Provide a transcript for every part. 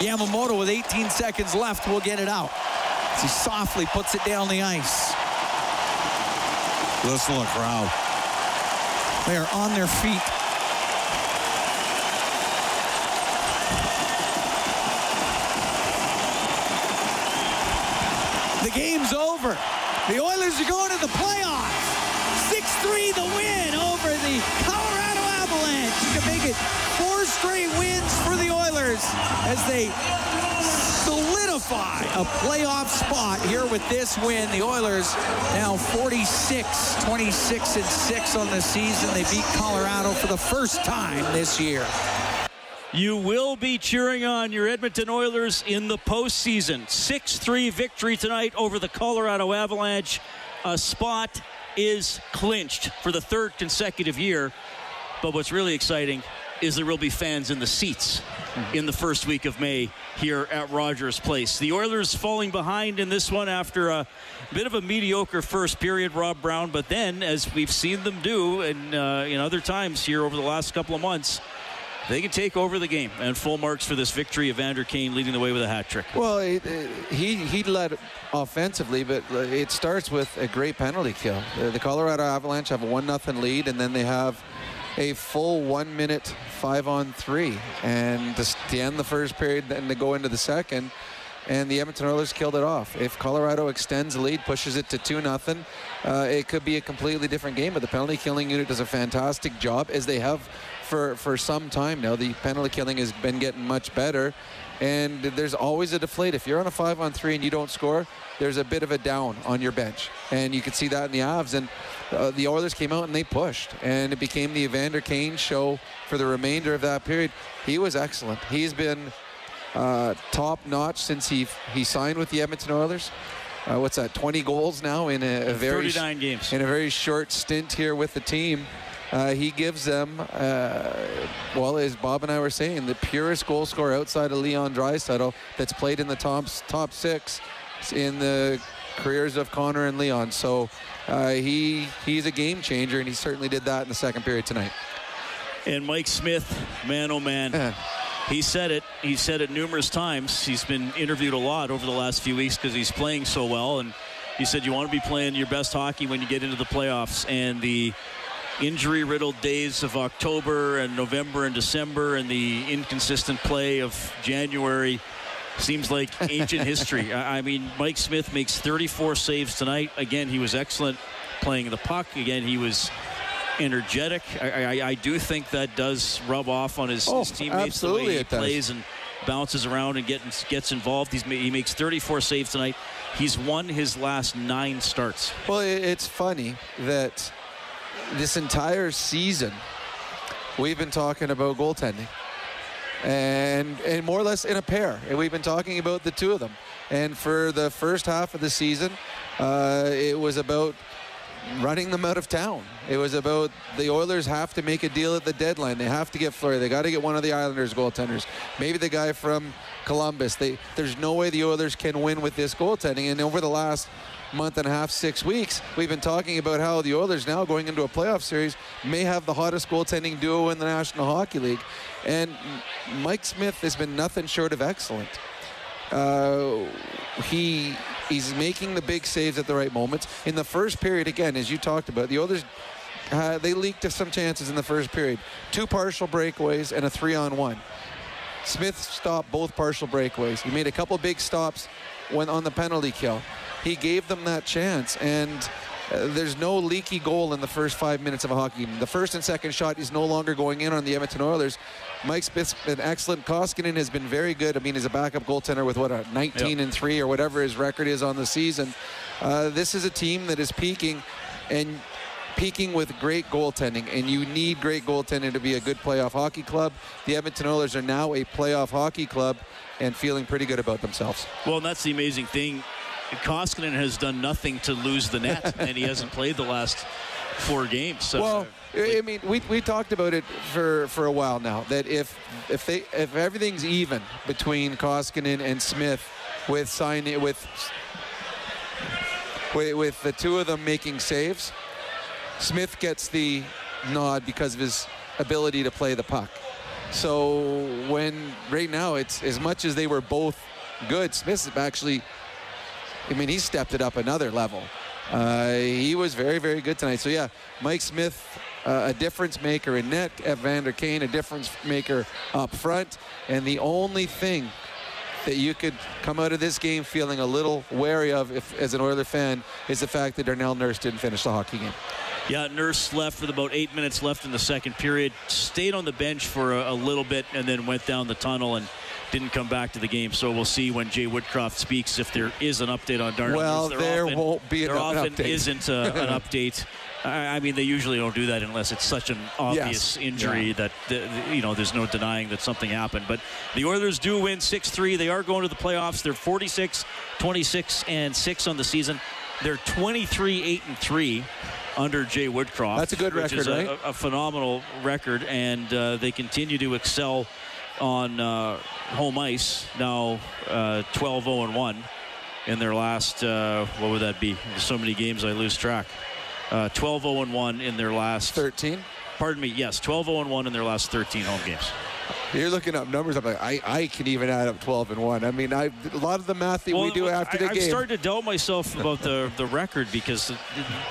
Yamamoto with 18 seconds left will get it out. As he softly puts it down the ice. Listen to the crowd. They are on their feet. The game's over. The Oilers are going to the playoffs. 6-3 the win over the Colorado Avalanche. You can make it four straight wins for the Oilers as they solidify a playoff spot here with this win. The Oilers now 46, 26 and 6 on the season. They beat Colorado for the first time this year. You will be cheering on your Edmonton Oilers in the postseason. 6 3 victory tonight over the Colorado Avalanche. A spot is clinched for the third consecutive year. But what's really exciting is there will be fans in the seats mm-hmm. in the first week of May here at Rogers Place. The Oilers falling behind in this one after a bit of a mediocre first period, Rob Brown, but then, as we've seen them do in, uh, in other times here over the last couple of months, they can take over the game. And full marks for this victory. Evander Kane leading the way with a hat trick. Well, he he led offensively, but uh, it starts with a great penalty kill. The, the Colorado Avalanche have a one nothing lead, and then they have a full one minute five on three, and to, to end the first period, then to go into the second. And the Edmonton Oilers killed it off. If Colorado extends the lead, pushes it to 2 nothing, uh, it could be a completely different game. But the penalty killing unit does a fantastic job, as they have for, for some time now. The penalty killing has been getting much better. And there's always a deflate. If you're on a five on three and you don't score, there's a bit of a down on your bench. And you can see that in the Avs. And uh, the Oilers came out and they pushed. And it became the Evander Kane show for the remainder of that period. He was excellent. He's been uh, top notch since he he signed with the Edmonton Oilers. Uh, what's that? 20 goals now in a, a very 39 games in a very short stint here with the team. Uh, he gives them, uh, well, as Bob and I were saying, the purest goal scorer outside of Leon Draisaitl that's played in the top top six in the careers of Connor and Leon. So uh, he he's a game changer, and he certainly did that in the second period tonight. And Mike Smith, man, oh man. He said it. He said it numerous times. He's been interviewed a lot over the last few weeks because he's playing so well. And he said you want to be playing your best hockey when you get into the playoffs. And the injury riddled days of October and November and December and the inconsistent play of January seems like ancient history. I mean, Mike Smith makes 34 saves tonight. Again, he was excellent playing the puck. Again, he was energetic. I, I, I do think that does rub off on his, oh, his teammates the way he does. plays and bounces around and gets gets involved. He's he makes 34 saves tonight. He's won his last nine starts. Well, it's funny that this entire season we've been talking about goaltending. And, and more or less in a pair. And we've been talking about the two of them. And for the first half of the season, uh, it was about running them out of town. It was about the Oilers have to make a deal at the deadline. They have to get Fleury. They got to get one of the Islanders goaltenders. Maybe the guy from Columbus. They, there's no way the Oilers can win with this goaltending. And over the last month and a half, six weeks, we've been talking about how the Oilers now going into a playoff series may have the hottest goaltending duo in the National Hockey League. And Mike Smith has been nothing short of excellent. Uh, he he's making the big saves at the right moments. In the first period, again, as you talked about, the Oilers uh, they leaked some chances in the first period. Two partial breakaways and a three-on-one. Smith stopped both partial breakaways. He made a couple big stops when on the penalty kill. He gave them that chance, and uh, there's no leaky goal in the first five minutes of a hockey game. The first and second shot is no longer going in on the Edmonton Oilers. Mike Smith's been excellent. Koskinen has been very good. I mean, he's a backup goaltender with what a 19 Yep. and three or whatever his record is on the season. Uh, this is a team that is peaking, and peaking with great goaltending, and you need great goaltending to be a good playoff hockey club. The Edmonton Oilers are now a playoff hockey club and feeling pretty good about themselves. Well, and that's the amazing thing. Koskinen has done nothing to lose the net, and he hasn't played the last four games. So, Well, I I mean, we, we talked about it for, for a while now. That if if they if everything's even between Koskinen and Smith, with signing with with, with the two of them making saves, Smith gets the nod because of his ability to play the puck. So when right now it's as much as they were both good, Smith actually, I mean, he stepped it up another level. Uh, he was very, very good tonight. So yeah, Mike Smith, uh, a difference maker in net. Evander Kane, a difference maker up front. And the only thing that you could come out of this game feeling a little wary of if, as an Oiler fan is the fact that Darnell Nurse didn't finish the hockey game. Yeah, Nurse left with about eight minutes left in the second period, stayed on the bench for a, a little bit, and then went down the tunnel and didn't come back to the game. So we'll see when Jay Woodcroft speaks if there is an update on Darnell. Well, there often, won't be there an often update. isn't a, an update. I I mean, they usually don't do that unless it's such an obvious Yes. injury Yeah. that the, the- you know there's no denying that something happened. But the Oilers do win 6-3. They are going to the playoffs. They're 46, 26, and six on the season. They're 23, 8 and three under Jay Woodcroft. That's a good record, a- right? a, phenomenal record, and uh, they continue to excel on uh, home ice. Now uh, 12 0 1 in their last. Uh, what would that be? There's so many games I lose track. Uh, 12 0 1 in their last. 13. Pardon me. Yes, 12 0 1 in their last 13 home games. You're looking up numbers. I'm like, I, I can even add up 12 and 1. I mean, I, a lot of the math that we do after the I, game. I'm starting to doubt myself about the the record because the,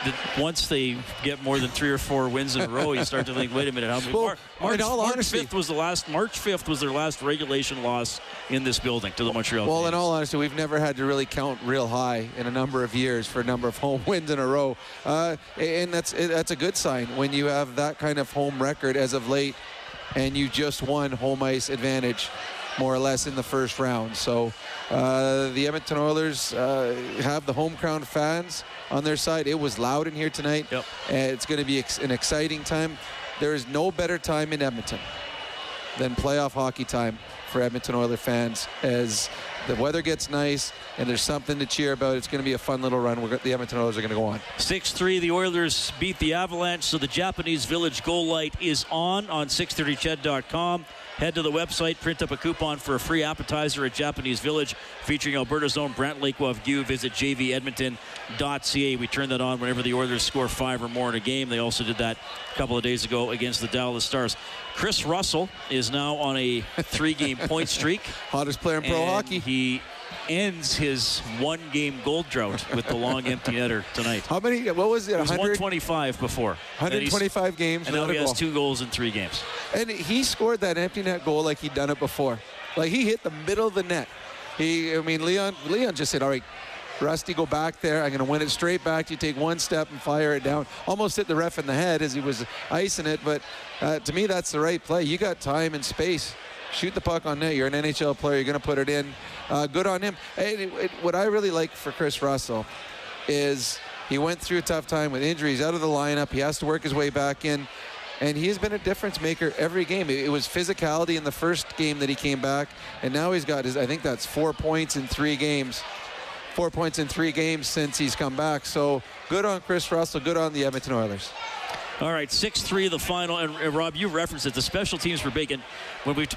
the, once they get more than three or four wins in a row, you start to think, wait a minute, how many? Well, Mar- March, in all March honesty- 5th was the last. March 5th was their last regulation loss in this building to the Montreal. Well, in all honesty, we've never had to really count real high in a number of years for a number of home wins in a row, uh, and that's that's a good sign when you have that kind of home record as of late, and you just won home ice advantage, more or less in the first round. So uh, the Edmonton Oilers uh, have the home crown fans on their side. It was loud in here tonight. Yep. and it's going to be ex- an exciting time. There is no better time in Edmonton than playoff hockey time for Edmonton Oiler fans as the weather gets nice and there's something to cheer about. It's going to be a fun little run. We're, the Edmonton Oilers are going to go on. 6-3, the Oilers beat the Avalanche, so the Japanese Village goal light is on on 630ched.com. Head to the website, print up a coupon for a free appetizer at Japanese Village featuring Alberta's own Brant Lake Wagyu. Visit jvedmonton.ca. We turn that on whenever the Oilers score five or more in a game. They also did that a couple of days ago against the Dallas Stars. Kris Russell is now on a three-game point streak. Hottest player in pro hockey. He ends his one-game gold drought with the long empty netter tonight. How many? What was it? It was 125 before. And 125 games. And now he has goal. two goals in three games. And he scored that empty net goal like he'd done it before. Like he hit the middle of the net. He, I mean, Leon, Leon just said, "All right, Rusty, go back there. I'm going to win it straight back. You take one step and fire it down." Almost hit the ref in the head as he was icing it, but uh, to me, that's the right play. You got time and space. Shoot the puck on net. You're an NHL player. You're going to put it in. Uh, good on him. It, it, what I really like for Kris Russell is he went through a tough time with injuries, out of the lineup. He has to work his way back in. And he has been a difference maker every game. It it was physicality in the first game that he came back, and now he's got his. I think that's four points in three games. Four points in three games since he's come back. So good on Kris Russell. Good on the Edmonton Oilers. All right, 6-3 the final. And, and Rob, you referenced it. The special teams were big. And when we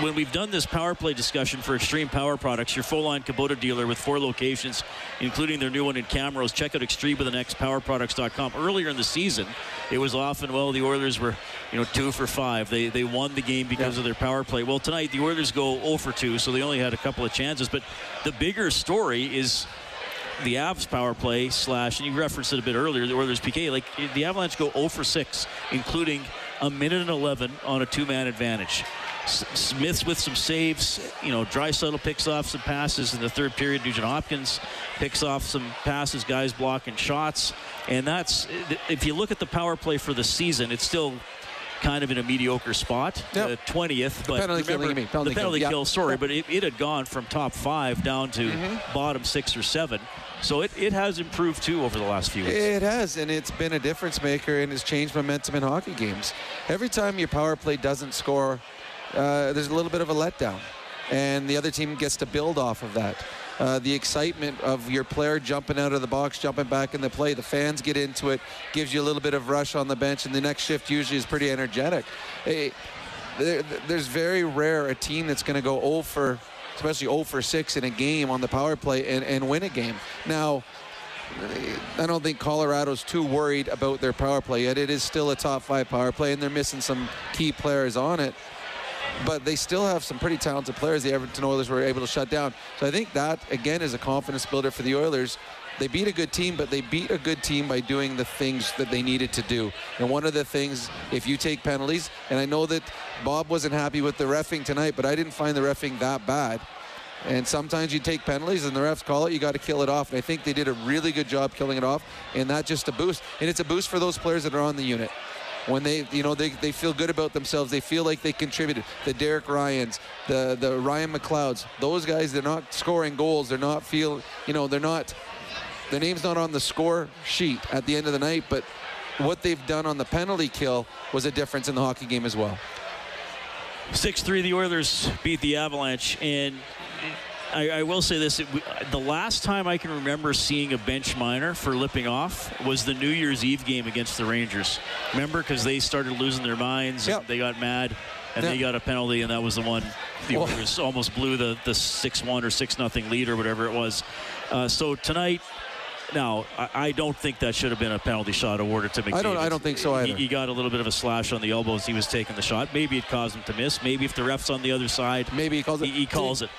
when we've done this power play discussion for Extreme Power Products, your full line Kubota dealer with four locations, including their new one in Camrose, check out Extreme with an X powerproducts.com. Earlier in the season, it was often, well, the Oilers were, you know, two for five. They they won the game because Yeah. of their power play. Well, tonight the Oilers go 0 for 2, so they only had a couple of chances. But the bigger story is the Avs power play slash, and you referenced it a bit earlier, the Oilers PK. Like the Avalanche go 0 for 6, including a minute and 11 on a two-man advantage. Smith's with some saves. You know, Draisaitl picks off some passes in the third period. Nugent Hopkins picks off some passes. Guys blocking shots, and that's if you look at the power play for the season, it's still kind of in a mediocre spot, Yep. uh, 20th. But penalty kill, remember, you mean, penalty the penalty yeah. kill, sorry, Yep. but it, it had gone from top five down to Mm-hmm. bottom six or seven. So it, it has improved too over the last few weeks. It has, and it's been a difference maker and has changed momentum in hockey games. Every time your power play doesn't score, uh, there's a little bit of a letdown, and the other team gets to build off of that. Uh, the excitement of your player jumping out of the box, jumping back in the play, the fans get into it, gives you a little bit of rush on the bench, and the next shift usually is pretty energetic. There, there's very rare a team that's going to go 0 for, especially 0 for 6 in a game on the power play and, and win a game. Now, I don't think Colorado's too worried about their power play yet. It is still a top five power play, and they're missing some key players on it. But they still have some pretty talented players the Edmonton Oilers were able to shut down. So I think that, again, is a confidence builder for the Oilers. They beat a good team, but they beat a good team by doing the things that they needed to do. And one of the things, if you take penalties, and I know that Bob wasn't happy with the refing tonight, but I didn't find the refing that bad. And sometimes you take penalties and the refs call it, you got to kill it off. And I think they did a really good job killing it off, and that's just a boost. And it's a boost for those players that are on the unit. When they, you know, they, they feel good about themselves, they feel like they contributed. The Derek Ryans, the the Ryan McLeods, those guys, they're not scoring goals. They're not feel, you know, they're not. Their name's not on the score sheet at the end of the night, but what they've done on the penalty kill was a difference in the hockey game as well. 6-3, the Oilers beat the Avalanche, and I, I, will say this: it, the last time I can remember seeing a bench minor for lipping off was the New Year's Eve game against the Rangers. Remember, because they started losing their minds, yep. they got mad, and yep. they got a penalty, and that was the one the Oilers almost blew the the six one or six nothing lead or whatever it was. Uh, so tonight, now, I, don't think that should have been a penalty shot awarded to McDavid. I don't. I don't think so either. He, he, got a little bit of a slash on the elbow as he was taking the shot. Maybe it caused him to miss. Maybe if the ref's on the other side, maybe he calls it. He, he calls it.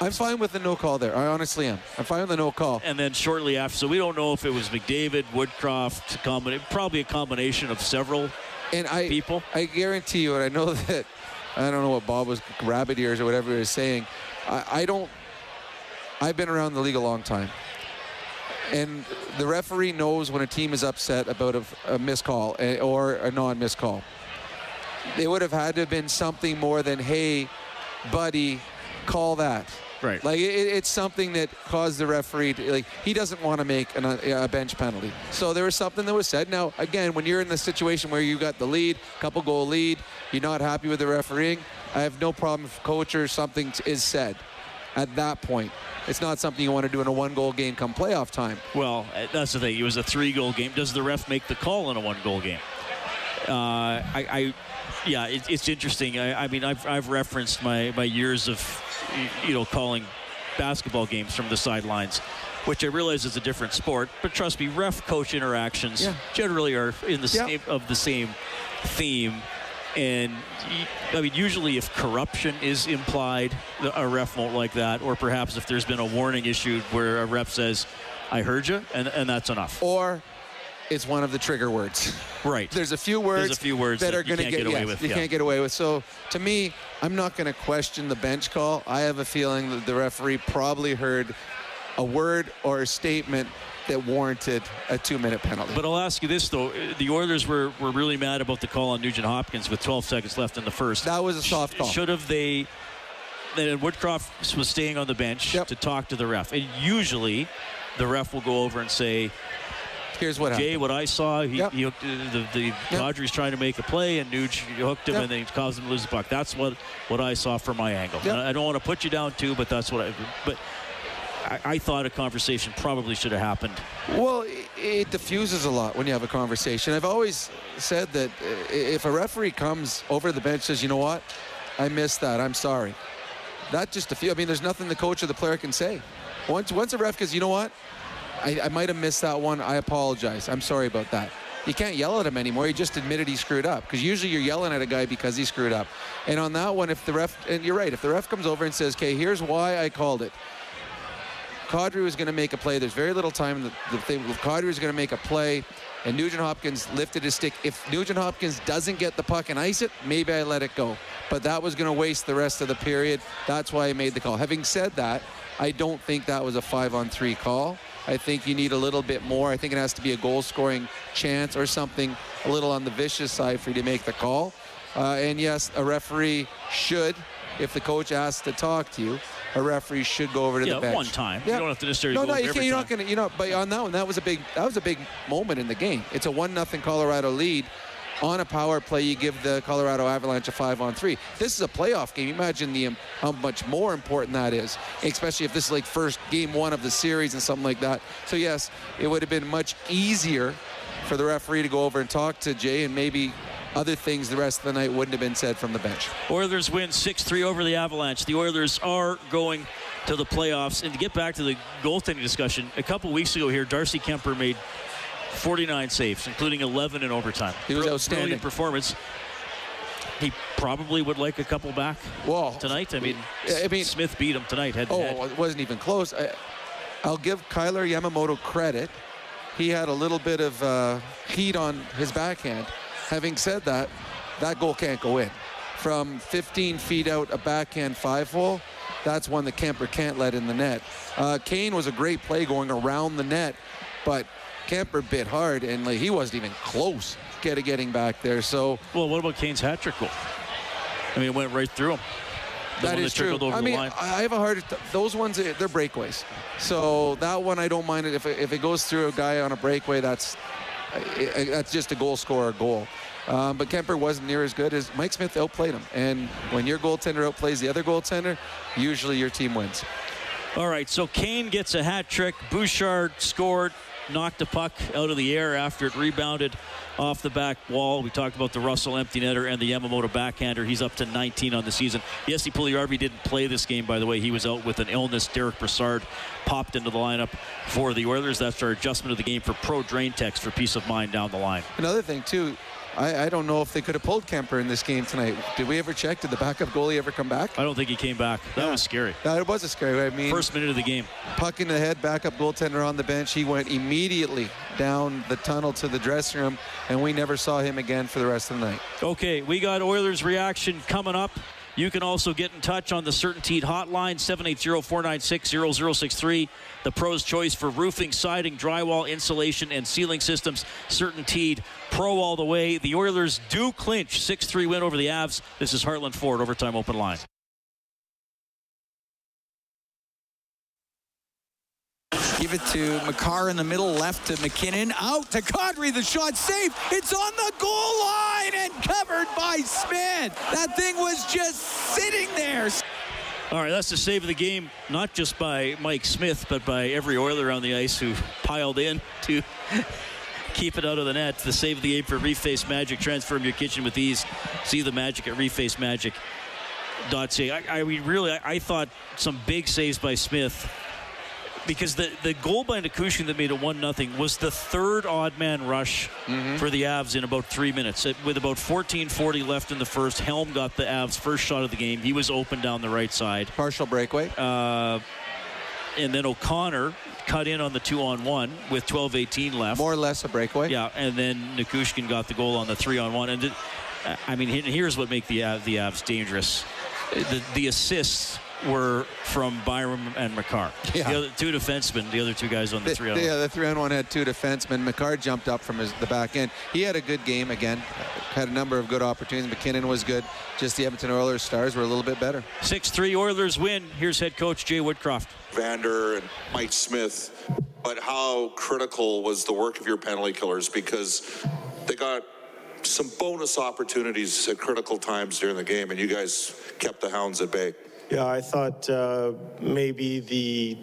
I'm fine with the no call there. I honestly am. I'm fine with the no call. And then shortly after, so we don't know if it was McDavid, Woodcroft, probably a combination of several and I, people. I guarantee you, and I know that I don't know what Bob was rabbit ears or whatever he was saying. I, I don't. I've been around the league a long time and the referee knows when a team is upset about a, a missed call eh, or a non-missed call. It would have had to have been something more than, hey, buddy, call that. Right. Like it, it's something that caused the referee to, like he doesn't want to make an, a, bench penalty. So there was something that was said. Now again, when you're in the situation where you got the lead, couple goal lead, you're not happy with the refereeing. I have no problem if coach or something is said at that point. It's not something you want to do in a one-goal game come playoff time. Well, uh, that's the thing. It was a three-goal game. Does the ref make the call in a one-goal game? Uh, I, I, yeah, it, it's interesting. I, I, mean, I've, I've referenced my, my years of, you know, calling basketball games from the sidelines, which I realize is a different sport. But trust me, ref-coach interactions yeah. generally are in the same of the same theme. And I mean, usually if corruption is implied, a ref won't like that. Or perhaps if there's been a warning issued where a ref says, I heard you, and, and that's enough. Or it's one of the trigger words. Right. There's a few words, There's a few words that, that are going to get, get, away yes, with. You yeah. can't get away with. So to me, I'm not going to question the bench call. I have a feeling that the referee probably heard a word or a statement that warranted a two-minute penalty. But I'll ask you this though: the Oilers were, were really mad about the call on Nugent Hopkins with 12 seconds left in the first. That was a soft call. Should have they? Then Woodcroft was staying on the bench yep. to talk to the ref, and usually the ref will go over and say. Here's what Jay, happened. what I saw, he, yep. he hooked, uh, the, the yep. Kadri trying to make a play, and Nuge hooked him, yep. and then he caused him to lose the puck. That's what, what I saw from my angle. I don't want to put you down too, but that's what I. But I, I, thought a conversation probably should have happened. Well, it, it, diffuses a lot when you have a conversation. I've always said that uh, if a referee comes over the bench says, you know what, I missed that, I'm sorry. That just a few. I mean, there's nothing the coach or the player can say. Once, once a ref goes, you know what, I, I might have missed that one. I apologize. I'm sorry about that. You can't yell at him anymore. He just admitted he screwed up. Because usually you're yelling at a guy because he screwed up. And on that one, if the ref, and you're right, if the ref comes over and says, okay, here's why I called it. Kadri was going to make a play. There's very little time. The, the thing, Kadri was going to make a play, and Nugent Hopkins lifted his stick. If Nugent Hopkins doesn't get the puck and ice it, maybe I let it go. But that was going to waste the rest of the period. That's why I made the call. Having said that, I don't think that was a five-on-three call. I think you need a little bit more. I think it has to be a goal-scoring chance or something a little on the vicious side for you to make the call. Uh, and yes, a referee should, if the coach asks to talk to you, a referee should go over to yeah, the bench. one time. Yeah. You don't have to necessarily no, go no, you can't, you're not going to. You know, but on that one, that was a big. That was a big moment in the game. It's a one nothing Colorado lead. On a power play, you give the Colorado Avalanche a five on three. This is a playoff game. Imagine the um, how much more important that is, especially if this is like first game one of the series and something like that. So yes, it would have been much easier for the referee to go over and talk to Jay and maybe other things the rest of the night wouldn't have been said from the bench. Oilers win 6 3 over the Avalanche. The Oilers are going to the playoffs. And to get back to the goaltending discussion, a couple weeks ago here, Darcy Kuemper made 49 saves, including 11 in overtime. He was Br- outstanding. Brilliant performance. He probably would like a couple back Well, tonight. I mean, I mean- Smith beat him tonight head to Oh, head. it wasn't even close. I, I'll give Kailer Yamamoto credit. He had a little bit of uh, heat on his backhand. Having said that, that goal can't go in. From 15 feet out, a backhand five hole, that's one that Kuemper can't let in the net. Uh, Kane was a great play going around the net, but Kuemper bit hard, and like, he wasn't even close to getting back there. So Well, what about Kane's hat trick goal? I mean, it went right through him. The That is true. over I mean, line. I have a hard. Those ones, they're breakaways. So that one, I don't mind it if it, if it goes through a guy on a breakaway. That's that's just a goal scorer goal. Um, but Kuemper wasn't near as good as Mike Smith outplayed him. And when your goaltender outplays the other goaltender, usually your team wins. All right, so Kane gets a hat trick. Bouchard scored, knocked the puck out of the air after it rebounded off the back wall. We talked about the Russell empty netter and the Yamamoto backhander. He's up to 19 on the season. Jesse Puljujarvi didn't play this game, by the way. He was out with an illness. Derek Brassard popped into the lineup for the Oilers. That's our adjustment of the game for Pro Drain Text for peace of mind down the line. Another thing too, I, I don't know if they could have pulled Kuemper in this game tonight. Did we ever check? Did the backup goalie ever come back? I don't think he came back. That was scary. That it was a scary. I mean, First minute of the game. puck in the head, backup goaltender on the bench. He went immediately down the tunnel to the dressing room, and we never saw him again for the rest of the night. Okay, we got Oilers reaction coming up. You can also get in touch on the Certainteed hotline, 780-496-0063. The pro's choice for roofing, siding, drywall, insulation, and ceiling systems. Certainteed Pro all the way. The Oilers do clinch 6-3 win over the Avs. This is Heartland Ford Overtime Open Line. Give it to Makar in the middle, left to MacKinnon, out to Kadri. The shot saved. It's on the goal line and covered by Smith. That thing was just sitting there. All right, that's the save of the game, not just by Mike Smith, but by every Oiler on the ice who piled in to keep it out of the net. The save of the game for Reface Magic. Transform your kitchen with ease. See the magic at refacemagic.ca. I, I mean, really, I, I thought some big saves by Smith because the, the goal by Nichushkin that made it 1 nothing was the third odd man rush for the Avs in about three minutes. It, with about 14.40 left in the first, Helm got the Avs' first shot of the game. He was open down the right side. Partial breakaway. Uh, and then O'Connor cut in on the two on one with 12-18 left. More or less a breakaway. Yeah, and then Nichushkin got the goal on the three on one. And it, I mean, here's what make the the Avs dangerous: the, the assists were from Byram and Makar. Yeah. The other two defensemen, the other two guys on the The, three on one. yeah, one. the three on one had two defensemen. Makar jumped up from his, the back end. He had a good game again. Had a number of good opportunities. MacKinnon was good. Just the Edmonton Oilers stars were a little bit better. 6-3 Oilers win. Here's head coach Jay Woodcroft. Vander and Mike Smith, but how critical was the work of your penalty killers because they got some bonus opportunities at critical times during the game, and you guys kept the Hounds at bay. Yeah, I thought uh, maybe the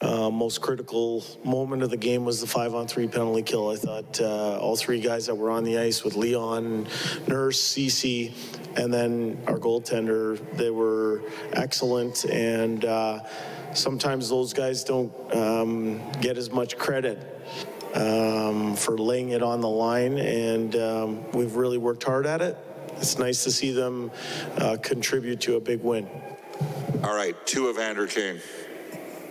uh, most critical moment of the game was the five on three penalty kill. I thought uh, all three guys that were on the ice with Leon, Nurse, Ceci, and then our goaltender, they were excellent. And uh, sometimes those guys don't um, get as much credit um, for laying it on the line, and um, we've really worked hard at it. It's nice to see them uh, contribute to a big win. All right, two Evander Kane,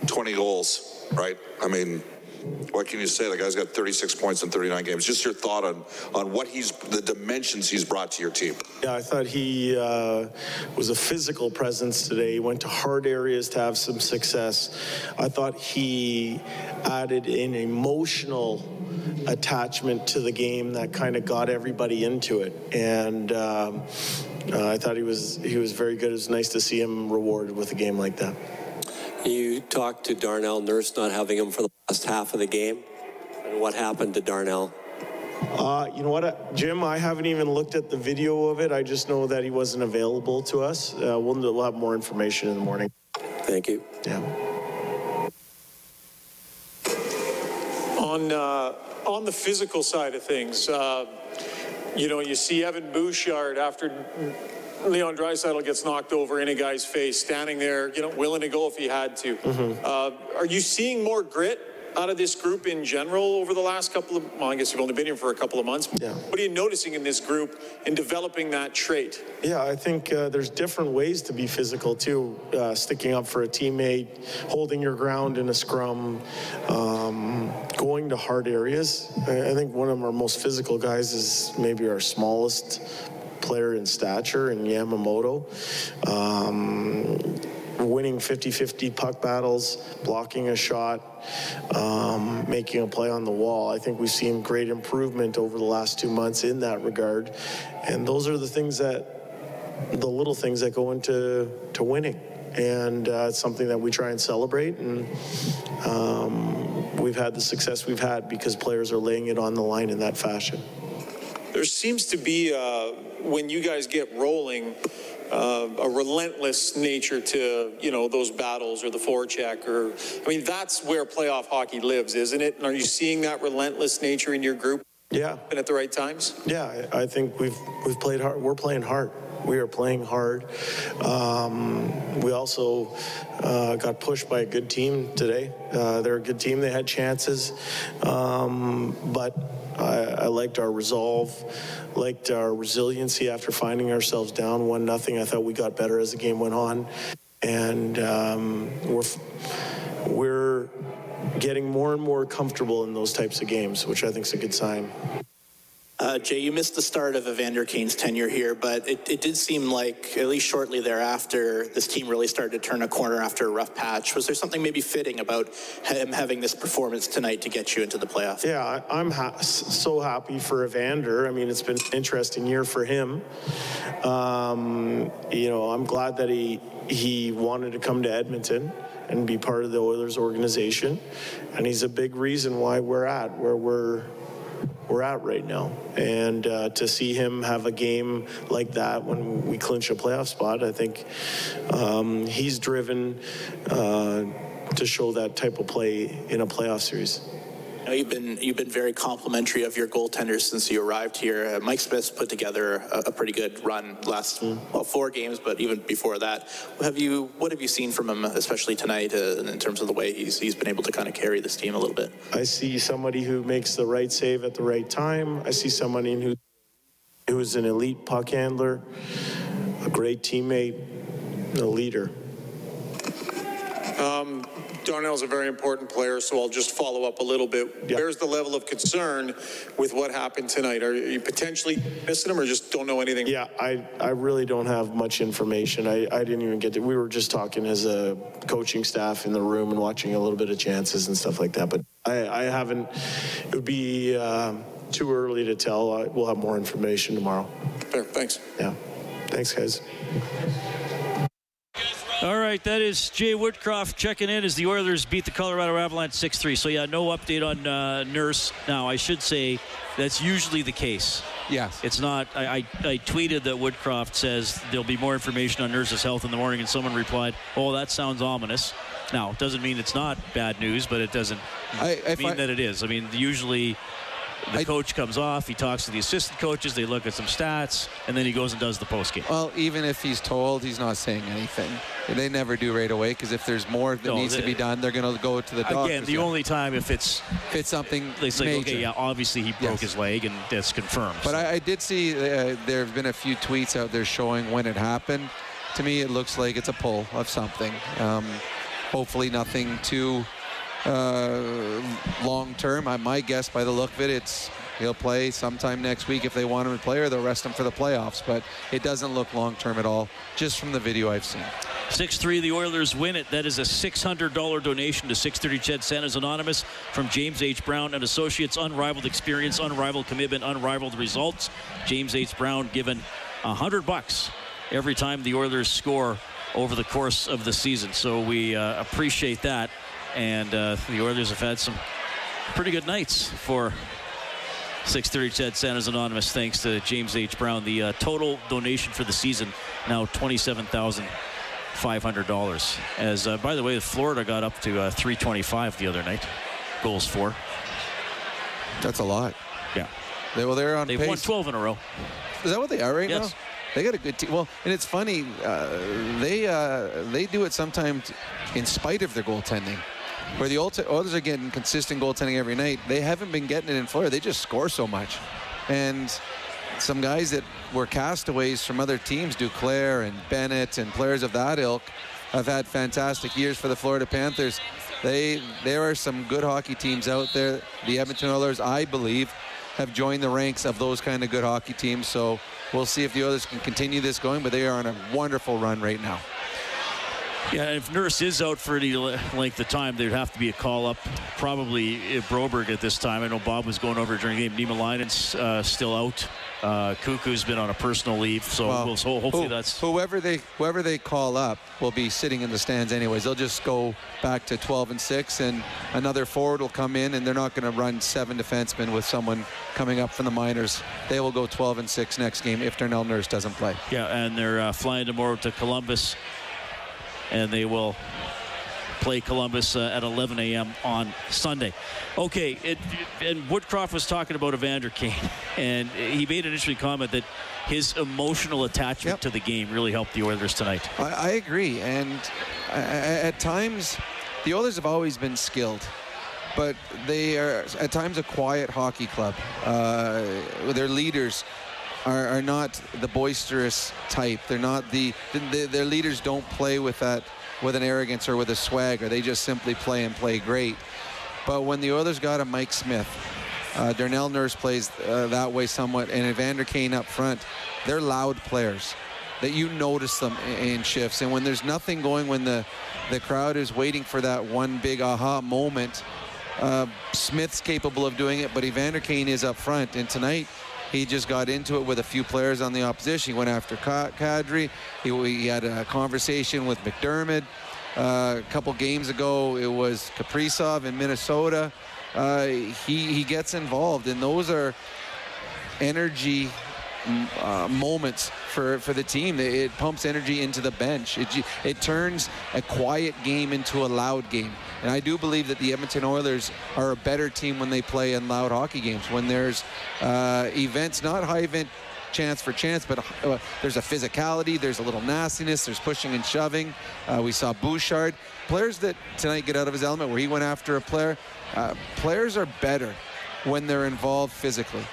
20 goals, right? I mean, what can you say? The guy's got 36 points in 39 games. Just your thought on, on what he's, the dimensions he's brought to your team. Yeah, I thought he uh, was a physical presence today. He went to hard areas to have some success. I thought he added an emotional attachment to the game that kind of got everybody into it. And um, uh, I thought he was he was very good. It was nice to see him rewarded with a game like that. You talked to Darnell Nurse not having him for the last half of the game. And what happened to Darnell? Uh, you know what, uh, Jim? I haven't even looked at the video of it. I just know that he wasn't available to us. Uh, we'll, we'll have more information in the morning. Thank you. Yeah. On, uh, on the physical side of things, uh, you know, you see Evan Bouchard after Leon Draisaitl gets knocked over in a guy's face, standing there, you know, willing to go if he had to. Uh, are you seeing more grit out of this group in general over the last couple of? Well, I guess you've only been here for a couple of months. Yeah. What are you noticing in this group in developing that trait? Yeah, I think uh, there's different ways to be physical too. Uh, sticking up for a teammate, holding your ground in a scrum, um, going to hard areas. I, think one of our most physical guys is maybe our smallest player in stature in Yamamoto. Um, winning 50-50 puck battles, blocking a shot, um, making a play on the wall. I think we've seen great improvement over the last two months in that regard. And those are the things that the little things that go into to winning. And uh, it's something that we try and celebrate. And um, we've had the success we've had because players are laying it on the line in that fashion. There seems to be, uh, when you guys get rolling, uh, a relentless nature to, you know, those battles or the forecheck or, I mean, that's where playoff hockey lives, isn't it? And are you seeing that relentless nature in your group Yeah, and at the right times? Yeah, I I think we've we've played hard. We're playing hard. We are playing hard. Um, we also uh, got pushed by a good team today. Uh, they're a good team. They had chances, um, but I, I liked our resolve, liked our resiliency after finding ourselves down one nothing. I thought we got better as the game went on, and um, we're we're getting more and more comfortable in those types of games, which I think is a good sign. Uh, Jay, you missed the start of Evander Kane's tenure here, but it, it did seem like, at least shortly thereafter, this team really started to turn a corner after a rough patch. Was there something maybe fitting about him having this performance tonight to get you into the playoffs? Yeah, I- I'm ha- so happy for Evander. I mean, it's been an interesting year for him. Um, you know, I'm glad that he he wanted to come to Edmonton and be part of the Oilers organization, and he's a big reason why we're at where we're we're at right now. And uh, to see him have a game like that when we clinch a playoff spot, I think um, he's driven uh, to show that type of play in a playoff series. You know, you've been you've been very complimentary of your goaltenders since you arrived here. Uh, Mike Smith's put together a, a pretty good run last well four games, but even before that, have you what have you seen from him, especially tonight, uh, in terms of the way he's he's been able to kind of carry this team a little bit? I see somebody who makes the right save at the right time. I see somebody who who is an elite puck handler, a great teammate, a leader. Darnell's a very important player, so I'll just follow up a little bit. Yeah. Where's the level of concern with what happened tonight? Are you potentially missing him or just don't know anything? Yeah, I, I really don't have much information. I, I didn't even get to, we were just talking as a coaching staff in the room and watching a little bit of chances and stuff like that. But I, I haven't, it would be uh, too early to tell. I, we'll have more information tomorrow. Fair, thanks. Yeah. Thanks, guys. All right, that is Jay Woodcroft checking in as the Oilers beat the Colorado Avalanche 6 3. So, yeah, no update on uh, Nurse. Now, I should say that's usually the case. Yes. It's not. I, I, I tweeted that Woodcroft says there'll be more information on Nurse's health in the morning, and someone replied, Oh, that sounds ominous. Now, it doesn't mean it's not bad news, but it doesn't I- I mean find- that it is. I mean, usually the I- coach comes off, he talks to the assistant coaches, they look at some stats, and then he goes and does the post game. Well, even if he's told, he's not saying anything. They never do right away because if there's more that No, needs to be done, they're going to go to the doctor. Again, the only time if it's if it's something They say, major. okay, yeah, obviously he broke Yes. his leg, and that's confirmed. But So- I, I did see uh, there have been a few tweets out there showing when it happened. To me, it looks like it's a pull of something. Um, hopefully, nothing too uh, long term. I, might guess, by the look of it, it's he'll play sometime next week if they want him to play, or they'll rest him for the playoffs. But it doesn't look long term at all, just from the video I've seen. 6-3, the Oilers win it. That is a $600 donation to 630 Ched Santa's Anonymous from James H. Brown and Associates. Unrivaled experience, unrivaled commitment, unrivaled results. James H. Brown given 100 bucks every time the Oilers score over the course of the season. So we uh, appreciate that. And uh, the Oilers have had some pretty good nights for 630 Ched Santa's Anonymous, thanks to James H. Brown. The uh, total donation for the season now $27,500. As, uh, by the way, Florida got up to uh, 325 the other night. Goals for. That's a lot. Yeah. They, well, they're on They've pace. won 12 in a row. Is that what they are right Yes. now? They got a good team. Well, and it's funny, uh, they uh, they do it sometimes in spite of their goaltending. Where the Oilers are getting consistent goaltending every night, they haven't been getting it in Florida. They just score so much, and some guys that were castaways from other teams, Duclair and Bennett and players of that ilk, have had fantastic years for the Florida Panthers. They there are some good hockey teams out there. The Edmonton Oilers, I believe, have joined the ranks of those kind of good hockey teams. So we'll see if the Oilers can continue this going, but they are on a wonderful run right now. Yeah, if Nurse is out for any length of time, there'd have to be a call up. Probably Broberg at this time. I know Bob was going over during the game. Niemelainen's uh, still out. Uh, Koekkoek's been on a personal leave, so well, we'll, so hopefully who, that's whoever they whoever they call up will be sitting in the stands anyways. They'll just go back to 12 and six, and another forward will come in, and they're not going to run seven defensemen with someone coming up from the minors. They will go 12 and six next game if Darnell Nurse doesn't play. Yeah, and they're uh, flying tomorrow to Columbus, and they will play Columbus uh, at 11 a.m. on Sunday. Okay, it, and Woodcroft was talking about Evander Kane, and he made an interesting comment that his emotional attachment yep. to the game really helped the Oilers tonight. I, I agree, and at times, the Oilers have always been skilled but they are at times a quiet hockey club. Uh, their leaders are, are, not the boisterous type. They're not the, the, their leaders don't play with that with an arrogance or with a swagger. They just simply play and play great. But when the Oilers got a Mike Smith, uh, Darnell Nurse plays uh, that way somewhat, and Evander Kane up front, they're loud players that you notice them in shifts. And when there's nothing going, when the, the crowd is waiting for that one big aha moment, uh, Smith's capable of doing it, but Evander Kane is up front. And tonight, he just got into it with a few players on the opposition. He went after Kadri. He, he had a conversation with MacDermid. Uh, a couple games ago, it was Kaprizov in Minnesota. Uh, he, he gets involved, and those are energy uh, moments for, for the team. It pumps energy into the bench. It, it turns a quiet game into a loud game. And I do believe that the Edmonton Oilers are a better team when they play in loud hockey games. When there's uh, events, not high event chance for chance, but uh, there's a physicality, there's a little nastiness, there's pushing and shoving. Uh, we saw Bouchard. Players that tonight get out of his element where he went after a player. Uh, players are better when they're involved physically.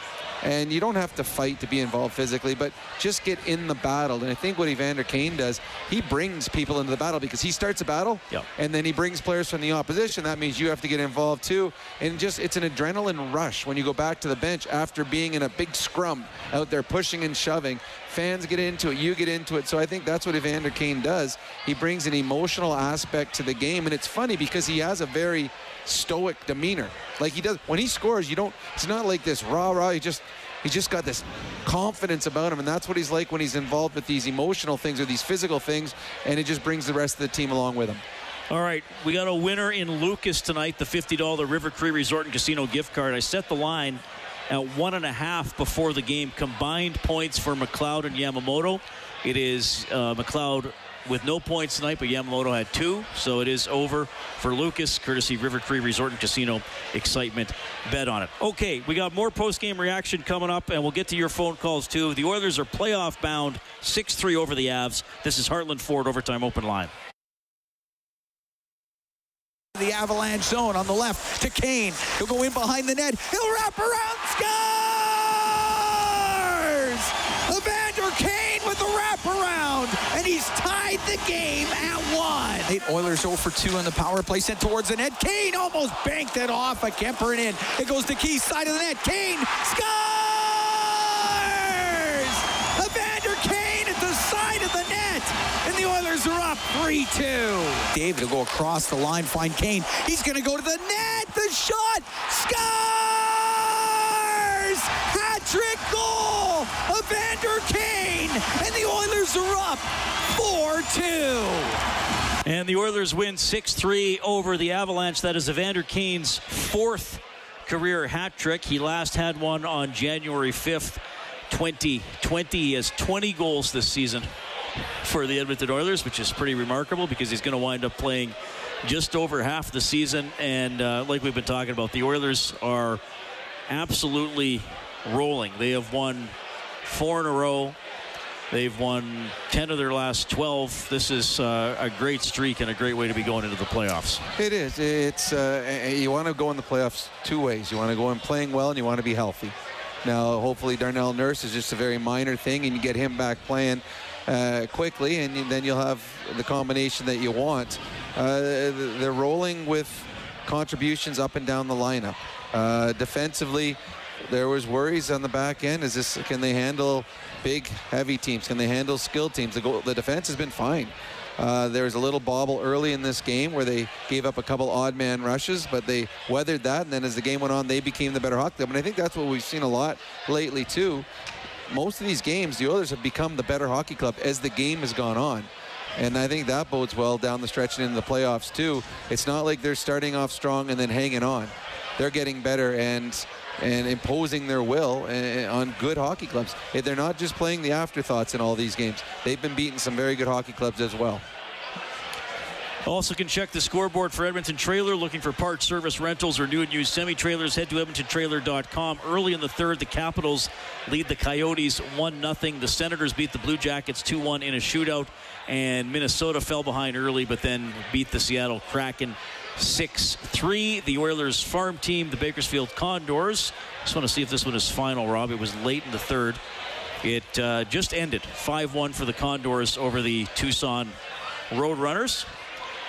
And you don't have to fight to be involved physically, but just get in the battle. And I think what Evander Kane does, he brings people into the battle because he starts a battle, yep. and then he brings players from the opposition. That means you have to get involved too. And just it's an adrenaline rush when you go back to the bench after being in a big scrum out there pushing and shoving. Fans get into it, you get into it. So I think that's what Evander Kane does. He brings an emotional aspect to the game, and it's funny because he has a very stoic demeanor. Like he does when he scores, you don't. It's not like this rah rah. He just he's just got this confidence about him, and that's what he's like when he's involved with these emotional things or these physical things, and it just brings the rest of the team along with him. All right, we got a winner in Lucas tonight, the $50 River Cree Resort and Casino gift card. I set the line at one and a half before the game. Combined points for McLeod and Yamamoto. It is uh, McLeod with no points tonight, but Yamamoto had two, so it is over for Lucas, courtesy River Cree Resort and Casino. Excitement, bet on it. Okay, we got more post-game reaction coming up, and we'll get to your phone calls too. The Oilers are playoff bound, 6-3 over the Avs. This is Heartland Ford Overtime Open Line. The Avalanche zone on the left to Kane. He'll go in behind the net. He'll wrap around, scores! And he's tied the game at one. Eight Oilers 0 for 2 on the power play sent towards the net. Kane almost banked it off, but Kuemper and in. It goes to Key side of the net. Kane scores! Evander Kane at the side of the net, and the Oilers are up 3-2. David will go across the line, find Kane. He's going to go to the net. The shot scores! Hat trick goal! Evander Kane, and the Oilers are up 4-2. And the Oilers win 6-3 over the Avalanche. That is Evander Kane's fourth career hat trick. He last had one on January 5th, 2020. He has 20 goals this season for the Edmonton Oilers, which is pretty remarkable because he's going to wind up playing just over half the season. And uh, like we've been talking about, the Oilers are absolutely rolling. They have won four in a row. They've won 10 of their last 12. This is uh, a great streak and a great way to be going into the playoffs. It is. It's uh, you want to go in the playoffs two ways. You want to go in playing well, and you want to be healthy. Now, hopefully, Darnell Nurse is just a very minor thing, and you get him back playing uh, quickly, and then you'll have the combination that you want. Uh, they're rolling with contributions up and down the lineup. Uh, defensively, there was worries on the back end. Is this can they handle big, heavy teams? Can they handle skilled teams? The, goal, the defense has been fine. Uh, there was a little bobble early in this game where they gave up a couple odd man rushes, but they weathered that. And then as the game went on, they became the better hockey club. And I think that's what we've seen a lot lately, too. Most of these games, the Oilers have become the better hockey club as the game has gone on. And I think that bodes well down the stretch and in the playoffs, too. It's not like they're starting off strong and then hanging on. They're getting better and and imposing their will eh, on good hockey clubs. They're not just playing the afterthoughts in all these games. They've been beating some very good hockey clubs as well. Also can check the scoreboard for Edmonton Trailer. Looking for parts, service, rentals, or new and used semi-trailers, head to edmontontrailer.com. Early in the third, the Capitals lead the Coyotes 1-0. The Senators beat the Blue Jackets 2-1 in a shootout. And Minnesota fell behind early, but then beat the Seattle Kraken 6 3. The Oilers farm team, the Bakersfield Condors. Just want to see if this one is final, Rob. It was late in the third. It uh, just ended 5 1 for the Condors over the Tucson Roadrunners.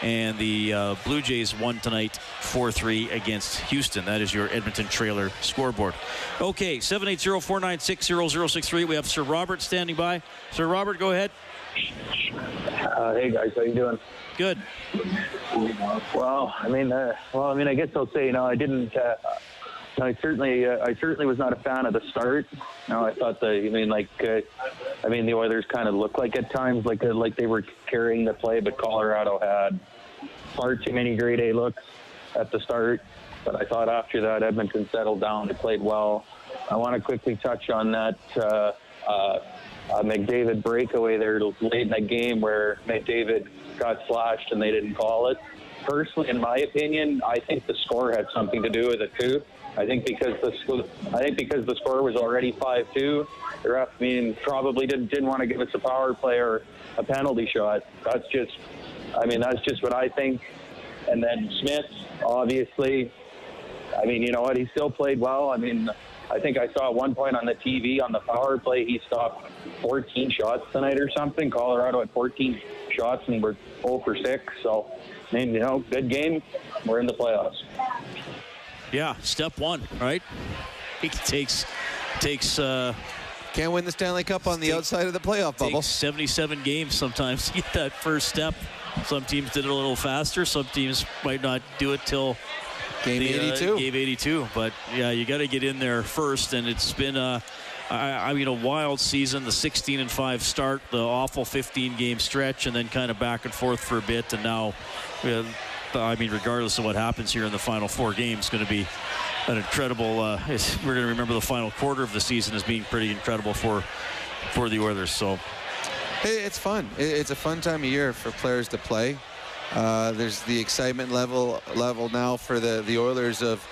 And the uh, Blue Jays won tonight 4 3 against Houston. That is your Edmonton trailer scoreboard. Okay, 780 496 0063. We have Sir Robert standing by. Sir Robert, go ahead. Uh, hey guys, how you doing? Good. Well, I mean, uh, well, I mean, I guess I'll say, you know, I didn't. Uh, I certainly, uh, I certainly was not a fan of the start. Know, I thought the, I mean, like, uh, I mean, the Oilers kind of looked like at times like uh, like they were carrying the play, but Colorado had far too many grade A looks at the start. But I thought after that, Edmonton settled down. They played well. I want to quickly touch on that. Uh, uh, uh, McDavid breakaway there late in the game where McDavid got slashed and they didn't call it. Personally, in my opinion, I think the score had something to do with it too. I think because the I think because the score was already five two, the ref I mean probably didn't didn't want to give us a power play or a penalty shot. That's just I mean that's just what I think. And then Smith, obviously, I mean you know what he still played well. I mean I think I saw at one point on the TV on the power play he stopped 14 shots tonight or something. Colorado had 14 shots and we're 0 for 6. So, I mean, you know, good game. We're in the playoffs. Yeah, step one, right? It takes takes. Uh, Can't win the Stanley Cup on the Take- outside of the playoff bubble. 77 games sometimes to get that first step. Some teams did it a little faster. Some teams might not do it till Game the, uh, 82. game 82. But yeah, you got to get in there first, and it's been a, I, I mean, a wild season. The 16 and five start, the awful 15 game stretch, and then kind of back and forth for a bit, and now. uh, I mean, regardless of what happens here in the final four games, going to be an incredible. Uh, we're going to remember the final quarter of the season as being pretty incredible for for the Oilers. So Hey, It's fun. It's a fun time of year for players to play. Uh, there's the excitement level level now for the the Oilers of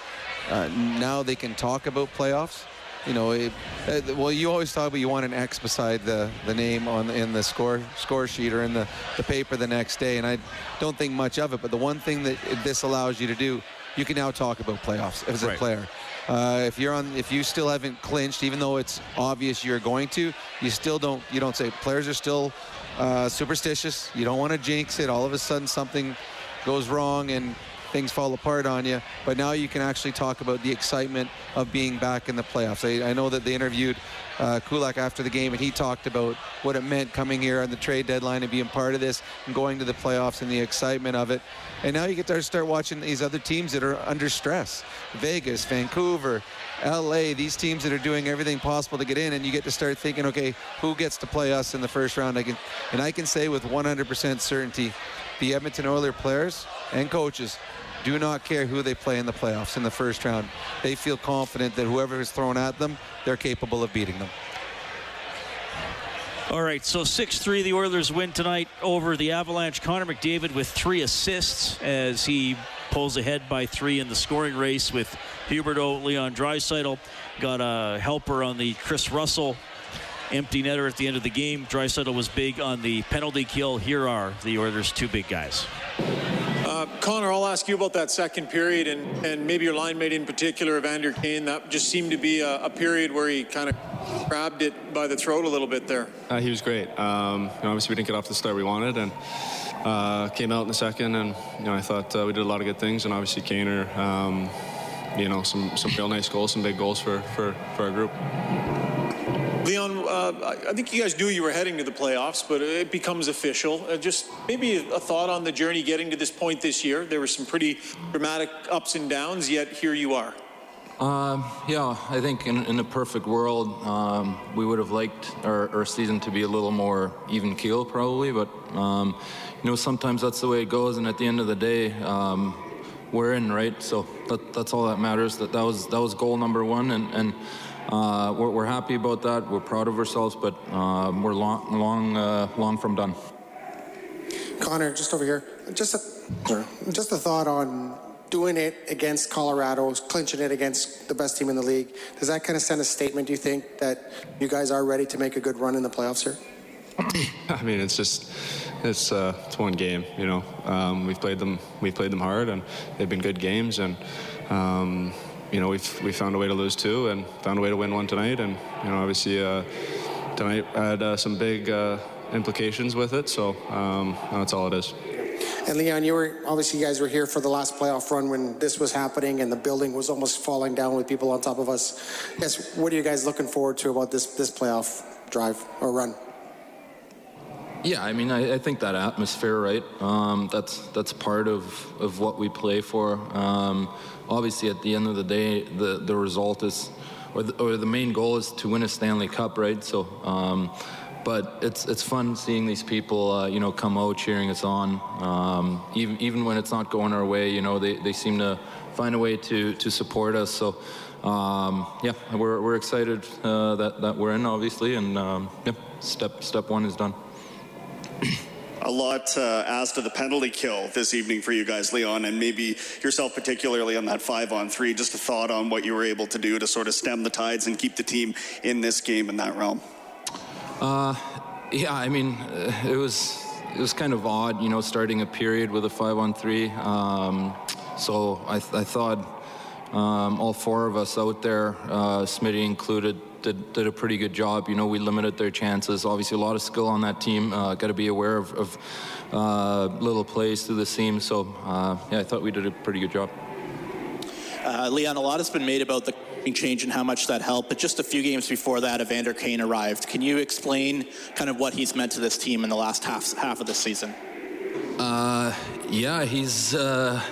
uh, now they can talk about playoffs. You know, it, uh, well, you always talk about you want an X beside the, the name on in the score score sheet or in the, the paper the next day, and I don't think much of it. But the one thing that this allows you to do, you can now talk about playoffs as a Right. player. Uh, if you're on, if you still haven't clinched, even though it's obvious you're going to, you still don't. You don't say players are still uh, superstitious. You don't want to jinx it. All of a sudden something goes wrong and things fall apart on you. But now you can actually talk about the excitement of being back in the playoffs. I, I know that they interviewed uh, Kulak after the game, and he talked about what it meant coming here on the trade deadline and being part of this and going to the playoffs and the excitement of it. And now you get to start watching these other teams that are under stress. Vegas, Vancouver, LA, these teams that are doing everything possible to get in, and you get to start thinking, okay, who gets to play us in the first round? I can, and I can say with 100% certainty, the Edmonton Oilers players and coaches do not care who they play in the playoffs in the first round. They feel confident that whoever is thrown at them, they're capable of beating them. All right, so 6 3, the Oilers win tonight over the Avalanche. Connor McDavid with three assists as he pulls ahead by three in the scoring race with Huberto, Leon Draisaitl. Got a helper on the Kris Russell empty netter at the end of the game. Draisaitl was big on the penalty kill. Here are the Oilers' two big guys. Uh, Connor, I'll ask you about that second period and, and maybe your line mate in particular, Evander Kane. That just seemed to be a, a period where he kind of grabbed it by the throat a little bit there. Uh, he was great. Um, you know, obviously, we didn't get off the start we wanted, and uh, came out in the second, and you know, I thought uh, we did a lot of good things, and obviously, Kaner, um, you know, some some real nice goals, some big goals for for, for our group. Leon, uh, I think you guys knew you were heading to the playoffs, but it becomes official. Uh, just maybe a thought on the journey getting to this point this year. There were some pretty dramatic ups and downs, yet here you are. Um, yeah, I think in, in a perfect world, um, we would have liked our, our, season to be a little more even keel, probably. But um, you know, sometimes that's the way it goes. And at the end of the day, um, we're in, right? So that, that's all that matters. That that was that was goal number one, and and uh, we're, we're, happy about that. We're proud of ourselves, but um, we're long long uh, long from done. Connor, just over here, just a, just a thought on doing it against Colorado, clinching it against the best team in the league, does that kind of send a statement, do you think, that you guys are ready to make a good run in the playoffs here? I mean, it's just it's uh, it's one game. You know, um, we've played them we've played them hard, and they've been good games, and um, you know we've we found a way to lose two, and found a way to win one tonight, and you know obviously uh, tonight had uh, some big uh, implications with it. So um, that's all it is. And Leon, you were obviously you guys were here for the last playoff run when this was happening and the building was almost falling down with people on top of us. Yes, what are you guys looking forward to about this this playoff drive or run? Yeah, I mean, I, I think that atmosphere, right? Um, that's that's part of, of what we play for. Um, obviously, at the end of the day, the, the result is, or the, or the main goal is to win a Stanley Cup, right? So, um, but it's it's fun seeing these people, uh, you know, come out cheering us on. Um, even even when it's not going our way, you know, they, they seem to find a way to to support us. So. Um, yeah, we're, we're excited uh, that, that we're in, obviously, and um, yeah, step step one is done. a lot uh, asked of the penalty kill this evening for you guys, Leon, and maybe yourself particularly on that five on three. Just a thought on what you were able to do to sort of stem the tides and keep the team in this game in that realm. Uh, yeah, I mean, uh, it was it was kind of odd, you know, starting a period with a five on three. Um, so I, th- I thought um, all four of us out there, uh, Smitty included, did, did a pretty good job. You know, we limited their chances. Obviously, a lot of skill on that team. Uh, Got to be aware of, of uh, little plays through the seam. So, uh, yeah, I thought we did a pretty good job. Uh, Leon, a lot has been made about the change and how much that helped. But just a few games before that, Evander Kane arrived. Can you explain kind of what he's meant to this team in the last half half of the season? Uh, yeah, he's uh,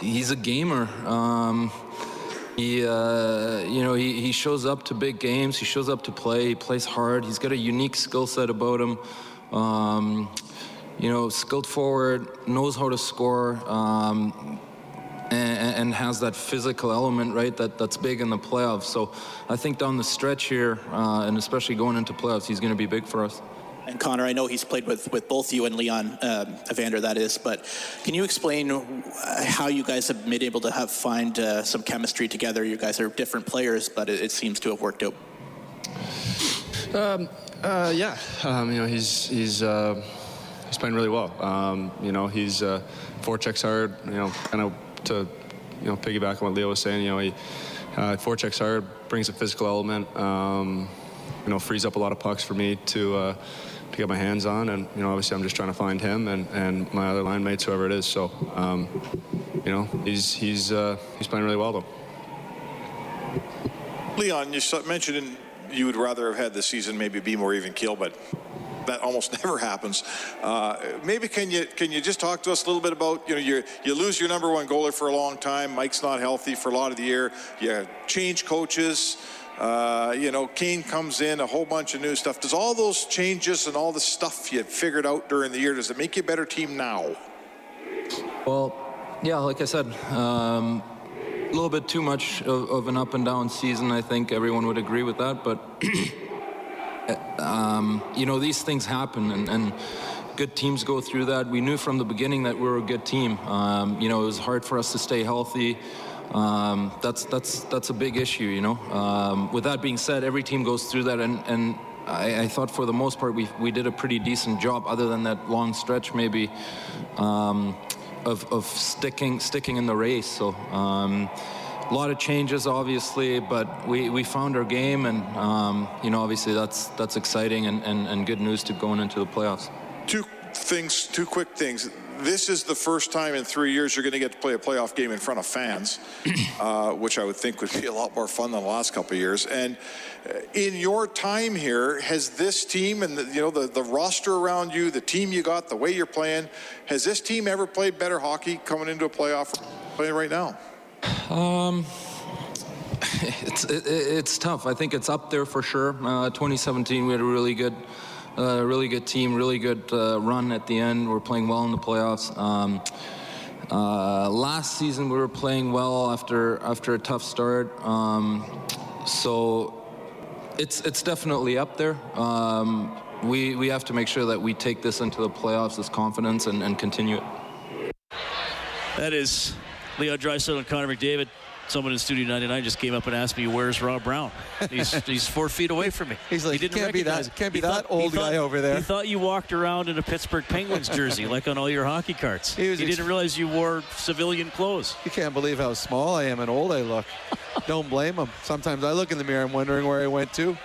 he's a gamer. Um, he, uh, you know, he, he shows up to big games. He shows up to play. He plays hard. He's got a unique skill set about him. Um, you know, skilled forward, knows how to score. Um, and, and, has that physical element, right? That that's big in the playoffs. So I think down the stretch here, uh, and especially going into playoffs, he's going to be big for us. And Connor, I know he's played with, with both you and Leon um, Evander, that is. But can you explain how you guys have been able to have find uh, some chemistry together? You guys are different players, but it, it seems to have worked out. Um, uh, yeah, um, you know he's he's uh, he's playing really well. Um, you know he's uh, checks hard. You know, kind of to you know piggyback on what Leo was saying. You know he uh, checks hard, brings a physical element. Um, you know, frees up a lot of pucks for me to uh, to get my hands on. And you know, obviously, I'm just trying to find him and, and my other line mates, whoever it is. So, um, you know, he's he's uh, he's playing really well though. Leon, you mentioned you would rather have had the season maybe be more even keel, but that almost never happens. Uh, maybe can you can you just talk to us a little bit about you know you you lose your number one goalie for a long time. Mike's not healthy for a lot of the year. You change coaches. Uh, you know, Kane comes in, a whole bunch of new stuff. Does all those changes and all the stuff you figured out during the year, does it make you a better team now? Well, yeah, like I said, um, a little bit too much of, of, an up and down season. I think everyone would agree with that. But, um, you know, these things happen and, and, good teams go through that. We knew from the beginning that we were a good team. Um, you know, it was hard for us to stay healthy. Um, that's that's that's a big issue, you know. Um, with that being said, every team goes through that, and, and I, I thought for the most part we, we did a pretty decent job, other than that long stretch maybe, um, of, of sticking sticking in the race. So um, a lot of changes, obviously, but we, we found our game, and um, you know obviously that's that's exciting and, and, and good news to going into the playoffs. Two things, two quick things. This is the first time in three years you're going to get to play a playoff game in front of fans, uh, which I would think would be a lot more fun than the last couple of years. And uh, in your time here, has this team and the, you know the, the roster around you, the team you got, the way you're playing, has this team ever played better hockey coming into a playoff playing right now? Um, it's it, it's tough. I think it's up there for sure. Uh, 2017, we had a really good, uh, really good team, really good uh, run at the end. We're playing well in the playoffs. Um, uh, last season, we were playing well after after a tough start. Um, so it's it's definitely up there. Um, we we have to make sure that we take this into the playoffs as confidence and, and continue it. That is Leo Draisaitl and Connor McDavid. Someone in Studio 99 just came up and asked me, "Where's Rob Brown?" He's, he's four feet away from me. He's like, he didn't can't be that- can't be he that thought- old thought- guy over there. He thought you walked around in a Pittsburgh Penguins jersey, like on all your hockey cards. He, was ex- didn't realize you wore civilian clothes. You can't believe how small I am and old I look. Don't blame him. Sometimes I look in the mirror, I'm wondering where I went to.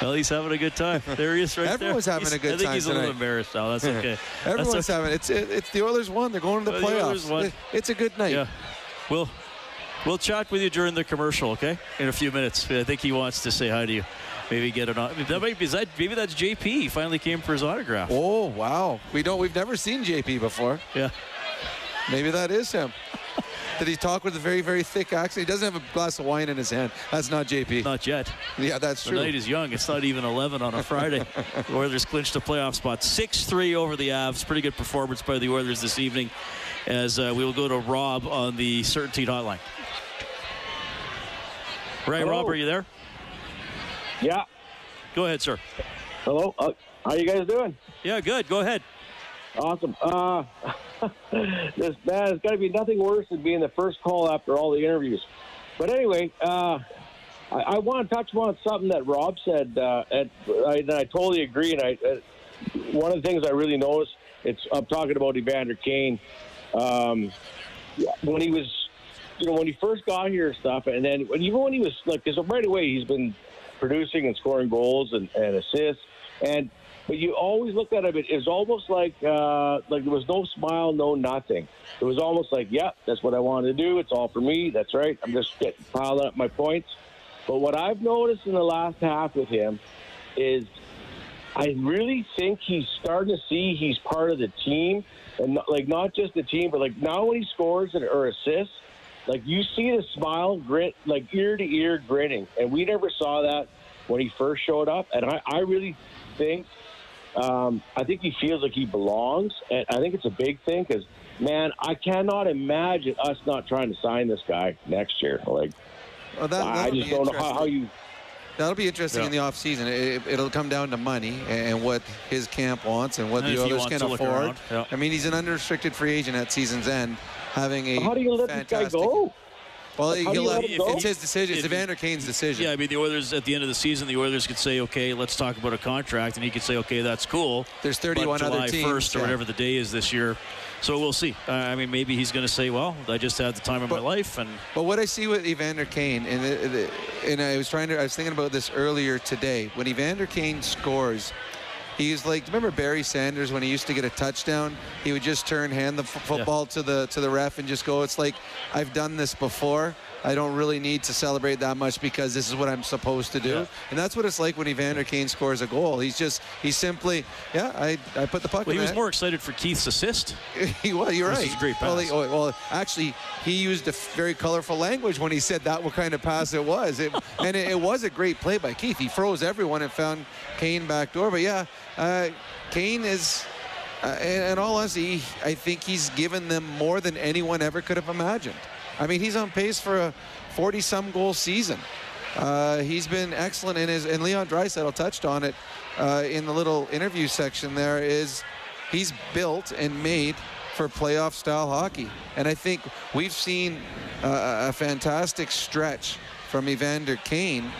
Well, he's having a good time. There he is, right there. Everyone's having He's- a good time. I think time he's a little embarrassed now. That's okay. That's Everyone's okay. having it's it, it's the Oilers won. They're going to the the playoffs. Won. It- it's a good night. Yeah. We'll we'll chat with you during the commercial, okay? In a few minutes. I think he wants to say hi to you. Maybe get an that might be that maybe that's JP. He finally came for his autograph. Oh wow, we don't we've never seen JP before. Yeah. Maybe that is him. Did he talk with a very very thick accent? He doesn't have a glass of wine in his hand. That's not JP. Not yet. Yeah, that's The true. night is young. It's not even 11 on a Friday. the Oilers clinched a playoff spot. 6-3 over the Avs. Pretty good performance by the Oilers this evening as uh, we will go to Rob on the Certainty Hotline. Right, Hello. Rob, are you there? Yeah. Go ahead, sir. Hello. Uh, how you guys doing? Yeah, good. Go ahead. Awesome. Uh, this man, it's got to be nothing worse than being the first call after all the interviews. But anyway, uh, I, I want to touch on something that Rob said, uh, and I, and I totally agree. And I, uh, one of the things I really noticed, it's I'm talking about Evander Kane. Um, when he was, you know, when he first got here and stuff, and then even when he was like, because right away he's been producing and scoring goals and, and assists, and but you always look at him. It was almost like uh, like there was no smile, no nothing. It was almost like, yeah, that's what I want to do. It's all for me. That's right. I'm just getting piling up my points. But what I've noticed in the last half with him is I really think he's starting to see he's part of the team, and not, like not just the team, but like now when he scores and, or assists, like you see the smile, grit, like ear to ear grinning, and we never saw that when he first showed up. And I, I really think, um, I think he feels like he belongs, and I think it's a big thing because, man, I cannot imagine us not trying to sign this guy next year. Like, Well, that- I just don't know how, how you. That'll be interesting Yeah. in the offseason. It, it'll come down to money and what his camp wants and what And the if others can afford. yeah. I mean, he's an unrestricted free agent at season's end, having a How do you let this guy go? Well, How do he'll you let- let him go? it's his decision. It's Evander Kane's decision. Yeah, I mean, the Oilers, at the end of the season, the Oilers could say, okay, let's talk about a contract, and he could say, okay, that's cool. There's 31 but other July teams, 1st or yeah. whatever the day is this year. So we'll see. Uh, I mean, maybe he's going to say, well, I just had the time of my life, and But what I see with Evander Kane, and the, the, and I was trying to, I was thinking about this earlier today. When Evander Kane scores, he's like, remember Barry Sanders when he used to get a touchdown? He would just turn, hand the f- football to the to the ref, and just go. It's like I've done this before. I don't really need to celebrate that much because this is what I'm supposed to do. Yeah. And that's what it's like when Evander Kane scores a goal. He's just, he's simply, yeah, I, I put the puck well, in he was the more excited for Keith's assist. he was. You're This right. is a great Well, pass. he- oh, well, actually, he used a very colorful language when he said that what kind of pass it was. It, and it, it was a great play by Keith. He froze everyone and found Kane back door. But yeah, uh, Kane is. Uh, in, in all honesty, I think he's given them more than anyone ever could have imagined. I mean, he's on pace for a 40-some goal season. Uh, he's been excellent in his, and Leon Draisaitl touched on it uh, in the little interview section. There is, he's built and made for playoff style hockey, and I think we've seen uh, a fantastic stretch from Evander Kane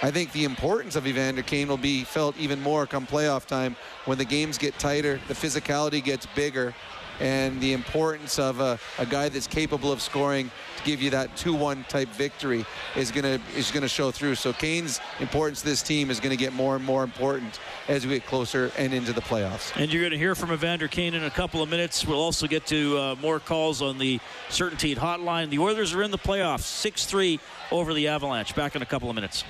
I think the importance of Evander Kane will be felt even more come playoff time when the games get tighter, the physicality gets bigger, and the importance of a, a guy that's capable of scoring to give you that 2-1 type victory is gonna is gonna show through. So Kane's importance to this team is gonna get more and more important as we get closer and into the playoffs. And you're going to hear from Evander Kane in a couple of minutes. We'll also get to uh, more calls on the Certainty hotline. The Oilers are in the playoffs, 6-3 over the Avalanche. Back in a couple of minutes.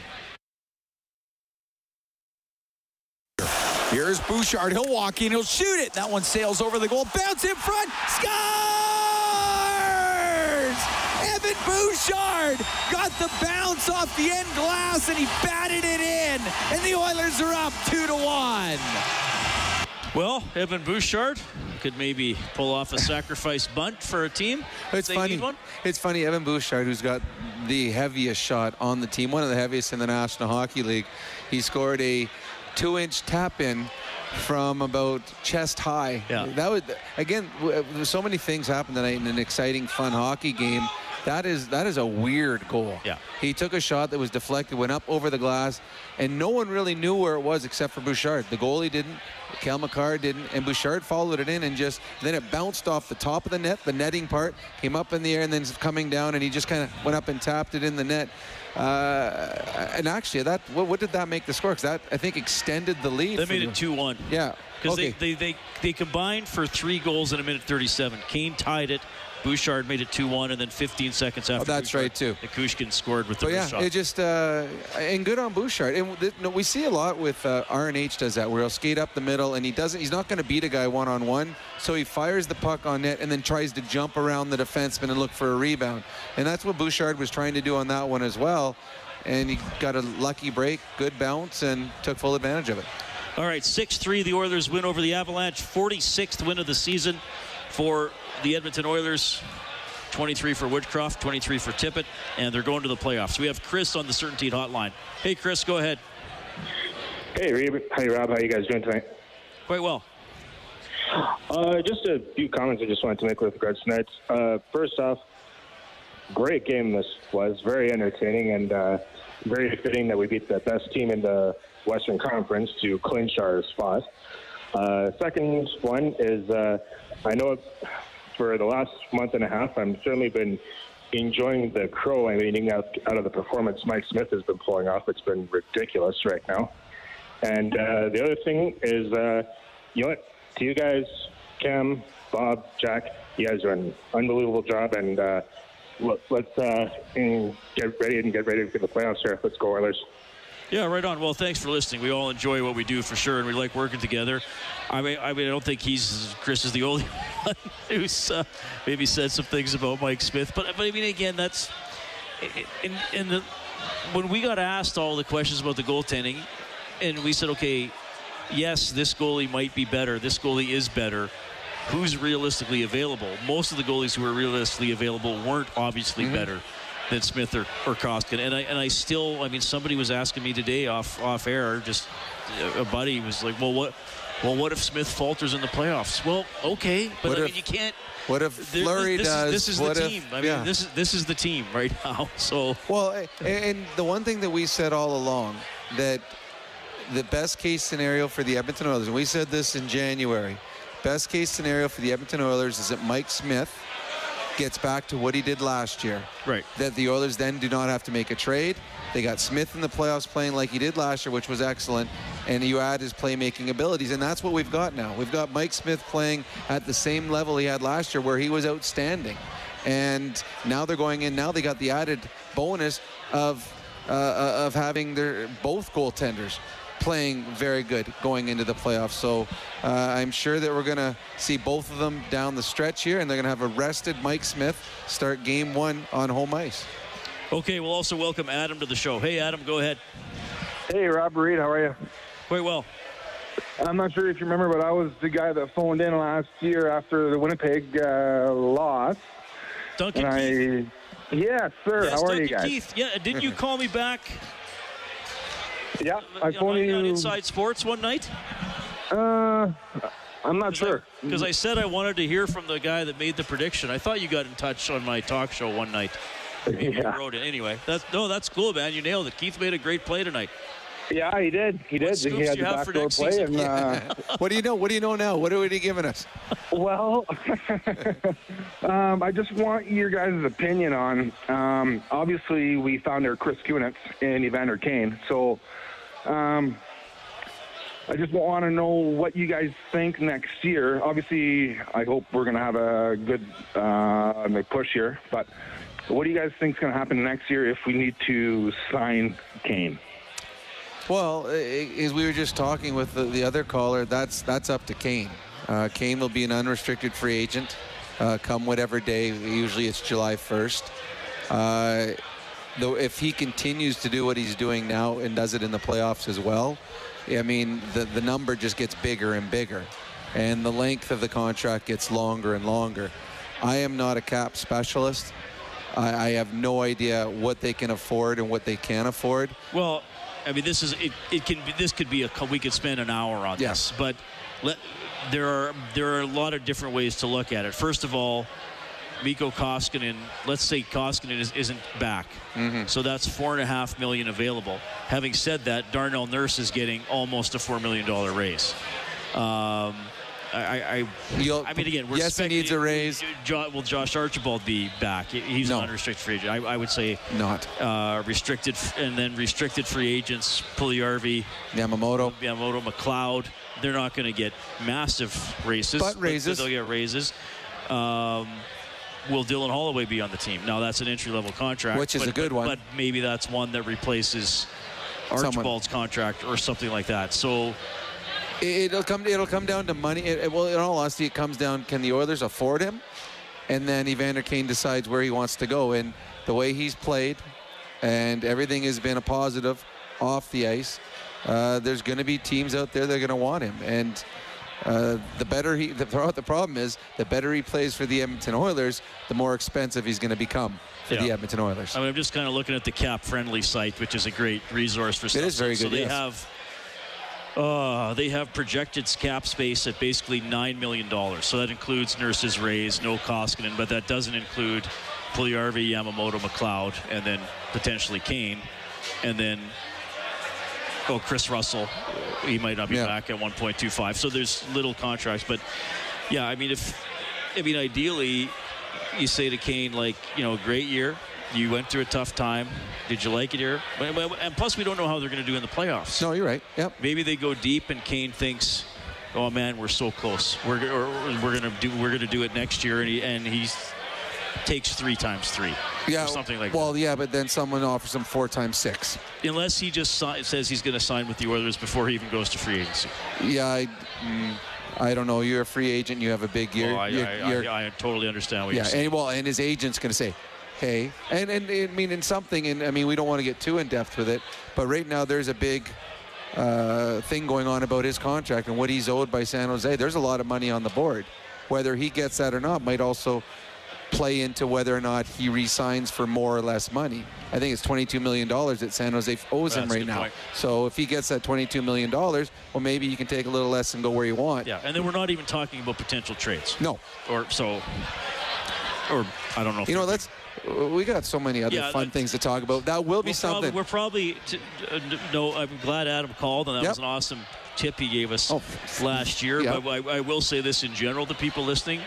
Here's Bouchard. He'll walk in. He'll shoot it. That one sails over the goal. Bounce in front. Scores! Evan Bouchard got the bounce off the end glass and he batted it in. And the Oilers are up two to one. Well, Evan Bouchard could maybe pull off a sacrifice bunt for a team. It's funny. It's funny. Evan Bouchard, who's got the heaviest shot on the team, one of the heaviest in the National Hockey League, he scored a two-inch tap-in from about chest high. Yeah. That was again. uh, So many things happened tonight in an exciting, fun hockey game. That is that is a weird goal. Yeah. He took a shot that was deflected, went up over the glass, and no one really knew where it was except for Bouchard. The goalie didn't, Cale Makar didn't, and Bouchard followed it in and just then it bounced off the top of the net, the netting part, came up in the air and then coming down, and he just kind of went up and tapped it in the net. Uh, and actually, that what, what did that make the score? Because that I think extended the lead. They made it 2 1. Yeah. Because okay. they, they, they, they combined for three goals in a minute 37. Kane tied it. Bouchard made it 2 1, and then 15 seconds after. Oh, that's Bouchard, right, too. Nichushkin scored with the But yeah, shot. it just uh, and good on Bouchard. And th- no, we see a lot with uh, RNH does that, where he'll skate up the middle and he doesn't. He's not going to beat a guy one on one, so he fires the puck on net and then tries to jump around the defenseman and look for a rebound. And that's what Bouchard was trying to do on that one as well. And he got a lucky break, good bounce, and took full advantage of it. All right, 6 3, the Oilers win over the Avalanche. 46th win of the season for the Edmonton Oilers. 23 for Woodcroft, 23 for Tippett, and they're going to the playoffs. We have Chris on the Certainty Hotline. Hey, Chris, go ahead. Hey, Reeb. Hey, Rob. How you guys doing tonight? Quite well. Uh, just a few comments I just wanted to make with regards to tonight. Uh, first off, great game this was. Very entertaining and uh, very fitting that we beat the best team in the Western Conference to clinch our spot. Uh, second one is uh, I know for the last month and a half, I've certainly been enjoying the crow I'm eating out, out of the performance Mike Smith has been pulling off. It's been ridiculous right now. And uh, the other thing is, uh, you know what? To you guys, Cam, Bob, Jack, you guys are an unbelievable job. And uh, let, let's uh, get ready and get ready for the playoffs here. Let's go, Oilers. Yeah, right on. Well, thanks for listening. We all enjoy what we do for sure, and we like working together. I mean, I mean, I don't think he's Chris is the only one who's uh, maybe said some things about Mike Smith, but but I mean, again, that's in in the when we got asked all the questions about the goaltending, and we said, okay, yes, this goalie might be better. This goalie is better. Who's realistically available? Most of the goalies who were realistically available weren't obviously Mm-hmm. better than Smith or, or Koskinen. And I and I still, I mean, somebody was asking me today off off air, just a buddy was like, well, what? Well, what if Smith falters in the playoffs? Well, okay, but What I if- mean, you can't. What if Fleury this does? Is, this is the if- team. I mean, yeah. this is this is the team right now. So Well, and the one thing that we said all along that the best case scenario for the Edmonton Oilers, and we said this in January, best case scenario for the Edmonton Oilers is that Mike Smith gets back to what he did last year. Right. That the Oilers then do not have to make a trade. They got Smith in the playoffs playing like he did last year, which was excellent. And you add his playmaking abilities, and that's what we've got now. We've got Mike Smith playing at the same level he had last year, where he was outstanding. And now they're going in. Now they got the added bonus of uh, of having their both goaltenders playing very good going into the playoffs. So uh, I'm sure that we're going to see both of them down the stretch here, and they're going to have a rested Mike Smith start game one on home ice. okay, we'll also welcome Adam to the show. Hey, Adam, go ahead. Hey, Rob Reid, how are you? Quite well. I'm not sure if you remember, but I was the guy that phoned in last year after the Winnipeg uh, loss. Duncan and I, Yes, sir. Yes, how are Duncan you guys? Keith. Yeah, didn't you call me back? Yeah, I on, phoned you. on Inside Sports one night? Uh, I'm not sure. Because I said I wanted to hear from the guy that made the prediction. I thought you got in touch on my talk show one night. Maybe Yeah. you wrote it anyway. That's no, that's cool, man. You nailed it. Keith made a great play tonight. Yeah, he did. He did. he had the backdoor play, and uh, what do you know? What do you know now? What are he giving us? Well, um, I just want your guys' opinion on. Um, obviously, we found our Chris Kunitz and Evander Kane. So, um, I just want to know what you guys think next year. Obviously, I hope we're going to have a good uh, push here. But what do you guys think is going to happen next year if we need to sign Kane? Well, as we were just talking with the, the other caller, that's that's up to Kane. Uh, Kane will be an unrestricted free agent uh, come whatever day. Usually it's July 1st. Uh, though if he continues to do what he's doing now and does it in the playoffs as well, I mean the the number just gets bigger and bigger, and the length of the contract gets longer and longer. I am not a cap specialist. I, I have no idea what they can afford and what they can't afford. Well, I mean, this is it. It can be. This could be a. We could spend an hour on this, but let, there are there are a lot of different ways to look at it. First of all, Mikko Koskinen. Let's say Koskinen is, isn't back, so that's four and a half million available. Having said that, Darnell Nurse is getting almost a four million dollar raise. Um, I, I, I mean, again, we're yes, he needs a raise. Will Josh Archibald be back? He's an unrestricted free agent. I, I would say not uh, restricted, and then restricted free agents. Puljujarvi, Yamamoto, Yamamoto, McLeod. They're not going to get massive raises, But raises. they'll get raises. Um, will Dylan Holloway be on the team? Now that's an entry level contract, Which is but- a good but- one. But maybe that's one that replaces Someone. Archibald's contract or something like that. So It'll come. It'll come down to money. It, it- well, in all honesty, it comes down: can the Oilers afford him? And then Evander Kane decides where he wants to go. And the way he's played, and everything has been a positive off the ice. Uh, there's going to be teams out there that are going to want him. And uh, the better he, the, the problem is, the better he plays for the Edmonton Oilers, the more expensive he's going to become for the Edmonton Oilers. I mean, I'm just kind of looking at the cap friendly site, which is a great resource for stuff. is very good. So good, they have uh, they have projected cap space at basically nine million dollars. So that includes Nurse's raise, no Koskinen, but that doesn't include Puljujarvi, Yamamoto, McLeod, and then potentially Kane, and then oh Kris Russell, he might not be back at 1.25. So there's little contracts, but yeah, I mean if I mean ideally you say to Kane like you know great year. You went through a tough time. Did you like it here? And plus, we don't know how they're going to do in the playoffs. No, you're right. Yep. Maybe they go deep, and Kane thinks, "Oh man, we're so close. We're or we're going to do we're going to do it next year," and he and he takes three times three, Yeah, or something like well, yeah, but then someone offers him four times six. Unless he just si- says he's going to sign with the Oilers before he even goes to free agency. Yeah, I, mm, I don't know. You're a free agent. You have a big year. Oh, I, You're- I, I, I totally understand what yeah, you're saying. and well, and his agent's going to say, "Hey," and and I mean, in something, and I mean, we don't want to get too in depth with it, but right now there's a big uh, thing going on about his contract and what he's owed by San Jose. There's a lot of money on the board. Whether he gets that or not might also play into whether or not he resigns for more or less money. I think it's $22 million that San Jose owes him right now. point. So if he gets that $22 million, well, maybe you can take a little less and go where you want. Yeah, and then we're not even talking about potential trades. No. Or so, or I don't know. If You know, let's. We got so many other Yeah, fun things to talk about. That will be We're something. Probably, we're probably t- uh, no. I'm glad Adam called, and that Yep. was an awesome tip he gave us Oh, last year. Yep. But I, I will say this in general to people listening: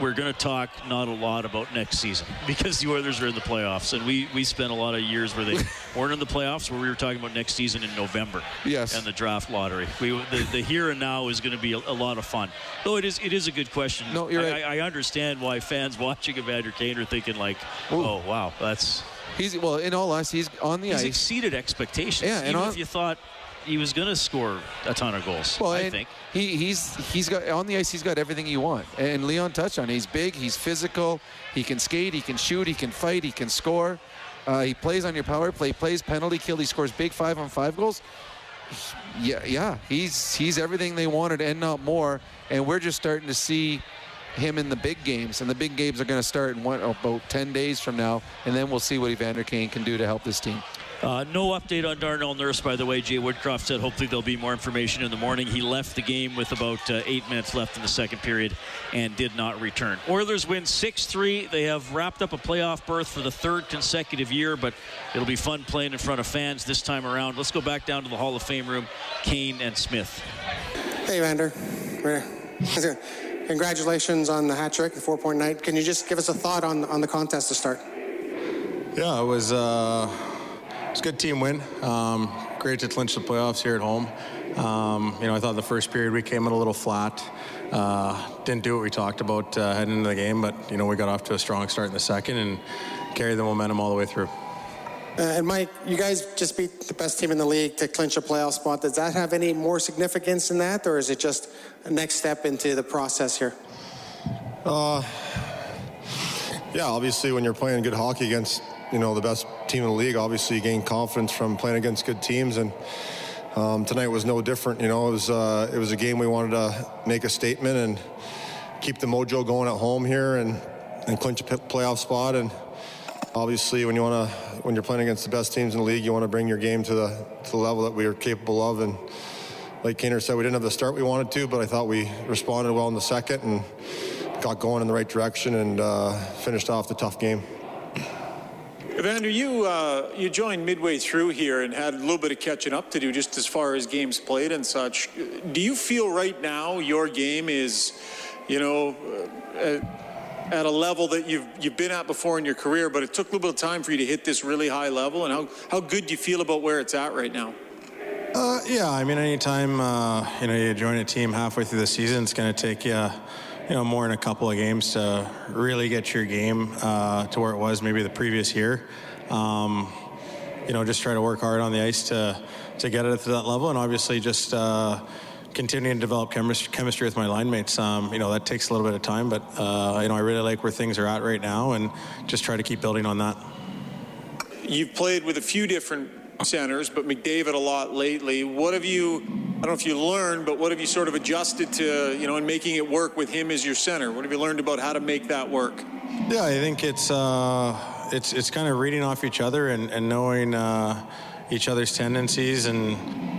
we're going to talk not a lot about next season because the Oilers are in the playoffs, and we we spent a lot of years where they weren't in the playoffs, where we were talking about next season in November. Yes. And the draft lottery. We the, the here and now is going to be a, a lot of fun. Though it is it is a good question. No, you're I, right. I, I understand why fans watching Evander Kane are thinking like, oh wow, that's. He's well, in all honesty, he's on the He's ice. exceeded expectations. Yeah, and even on- if you thought he was going to score a ton of goals, Well, I think. he, he's he's got on the ice. He's got everything you want. And Leon touched on. it. He's big. He's physical. He can skate. He can shoot. He can fight. He can score. Uh, he plays on your power play. He plays penalty kill. He scores big five on five goals. Yeah, yeah. He's he's everything they wanted and not more. And we're just starting to see him in the big games. And the big games are going to start in one, about 10 days from now. And then we'll see what Evander Kane can do to help this team. Uh, no update on Darnell Nurse, by the way. Jay Woodcroft said hopefully there'll be more information in the morning. He left the game with about uh, eight minutes left in the second period and did not return. Oilers win 6 3. They have wrapped up a playoff berth for the third consecutive year, but it'll be fun playing in front of fans this time around. Let's go back down to the Hall of Fame room. Kane and Smith. Hey, Vander. Congratulations on the hat trick, the four point night. Can you just give us a thought on, on the contest to start? Yeah, it was, uh, it was a good team win. Um, great to clinch the playoffs here at home. Um, you know, I thought the first period we came in a little flat. Uh, didn't do what we talked about uh, heading into the game, but you know we got off to a strong start in the second and carried the momentum all the way through. Uh, and Mike, you guys just beat the best team in the league to clinch a playoff spot. Does that have any more significance in that, or is it just a next step into the process here? Uh, yeah, obviously, when you're playing good hockey against you know the best team in the league, obviously you gain confidence from playing against good teams, and um, tonight was no different. You know, it was uh, it was a game we wanted to make a statement and keep the mojo going at home here and and clinch a playoff spot and obviously when you want to when you're playing against the best teams in the league you want to bring your game to the to the level that we are capable of and like Kaner said we didn't have the start we wanted to but I thought we responded well in the second and got going in the right direction and uh, finished off the tough game Evander, you uh, you joined midway through here and had a little bit of catching up to do just as far as games played and such. Do you feel right now your game is, you know, uh, at a level that you've you've been at before in your career, but it took a little bit of time for you to hit this really high level. And how how good do you feel about where it's at right now? Uh, yeah, I mean, anytime uh, you know you join a team halfway through the season, it's going to take you, you know, more than a couple of games to really get your game uh, to where it was maybe the previous year. Um, you know, just try to work hard on the ice to to get it to that level, and obviously just uh, continuing to develop chemistry, chemistry with my line mates. Um, you know, that takes a little bit of time, but uh, you know, I really like where things are at right now, and just try to keep building on that. You've played with a few different centers, but McDavid a lot lately. What have you? I don't know if you learned, but what have you sort of adjusted to, you know, in making it work with him as your center? What have you learned about how to make that work? Yeah, I think it's uh, it's it's kind of reading off each other and, and knowing uh, each other's tendencies and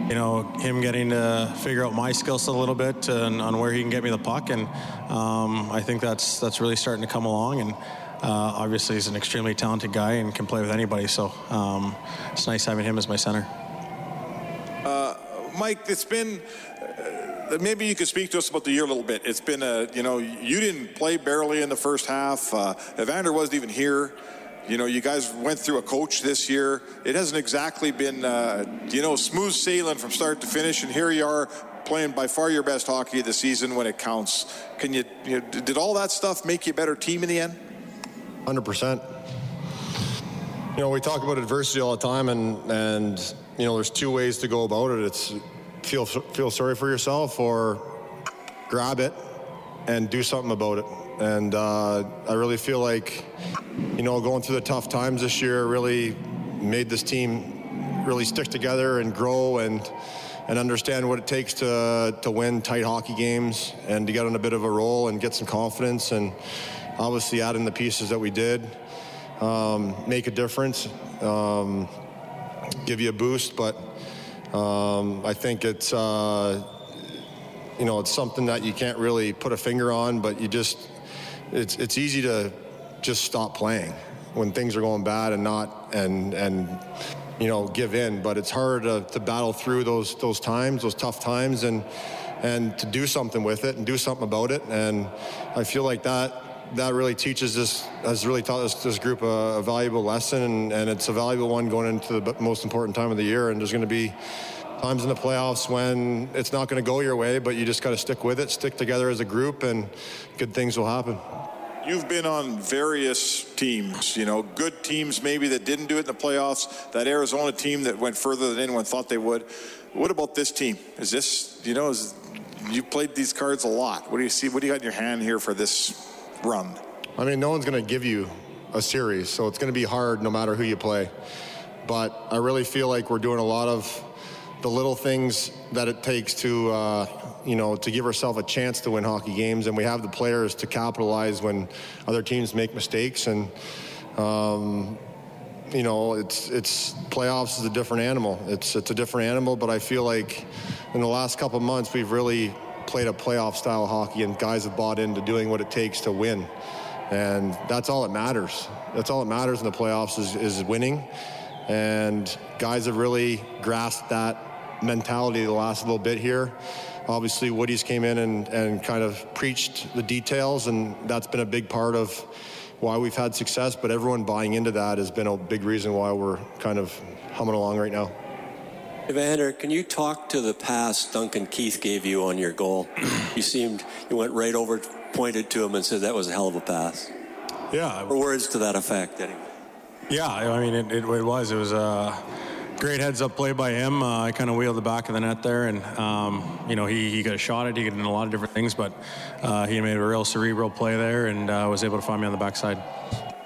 you know him getting to figure out my skill set a little bit and, on where he can get me the puck and um, I think that's that's really starting to come along and obviously he's an extremely talented guy and can play with anybody so um, it's nice having him as my center. Uh, Mike, it's been uh, maybe you could speak to us about the year a little bit. It's been a, you know, you didn't play barely in the first half. Uh, Evander wasn't even here. You know, you guys went through a coach this year. It hasn't exactly been, uh, you know, smooth sailing from start to finish, and here you are playing by far your best hockey of the season when it counts. Can you, you know, did all that stuff make you a better team in the end? 100%. You know, we talk about adversity all the time, and and you know, there's two ways to go about it. It's feel feel sorry for yourself or grab it and do something about it. And uh, I really feel like, you know, going through the tough times this year really made this team really stick together and grow and and understand what it takes to to win tight hockey games and to get on a bit of a roll and get some confidence and obviously adding the pieces that we did um, make a difference, um, give you a boost. But um, I think it's uh, you know it's something that you can't really put a finger on, but you just it's it's easy to just stop playing when things are going bad and not and and you know give in. But it's hard to, to battle through those those times, those tough times, and and to do something with it and do something about it. And I feel like that that really teaches this has really taught us this group a, a valuable lesson, and, and it's a valuable one going into the most important time of the year. And there's going to be times in the playoffs when it's not going to go your way, but you just got to stick with it, stick together as a group, and good things will happen. You've been on various teams, you know, good teams maybe that didn't do it in the playoffs, that Arizona team that went further than anyone thought they would. What about this team? Is this, you know, is, you played these cards a lot. What do you see? What do you got in your hand here for this run? I mean, no one's going to give you a series, so it's going to be hard no matter who you play. But I really feel like we're doing a lot of the little things that it takes to, uh, you know, to give ourselves a chance to win hockey games, and we have the players to capitalize when other teams make mistakes. And um, you know, it's it's playoffs is a different animal. It's it's a different animal, but I feel like in the last couple months we've really played a playoff style hockey, and guys have bought into doing what it takes to win, and that's all that matters. That's all that matters in the playoffs is, is winning, and guys have really grasped that mentality the last little bit here. Obviously, Woody's came in and, and kind of preached the details, and that's been a big part of why we've had success. But everyone buying into that has been a big reason why we're kind of humming along right now. Evander, can you talk to the pass Duncan Keith gave you on your goal? you seemed, you went right over, pointed to him, and said that was a hell of a pass. Yeah. Or words to that effect, anyway. Yeah, I mean, it, it, it was. It was a great heads up play by him. Uh, I kind of wheeled the back of the net there, and, um, you know, he, he got a shot at it. He got in a lot of different things, but uh, he made a real cerebral play there and uh, was able to find me on the backside.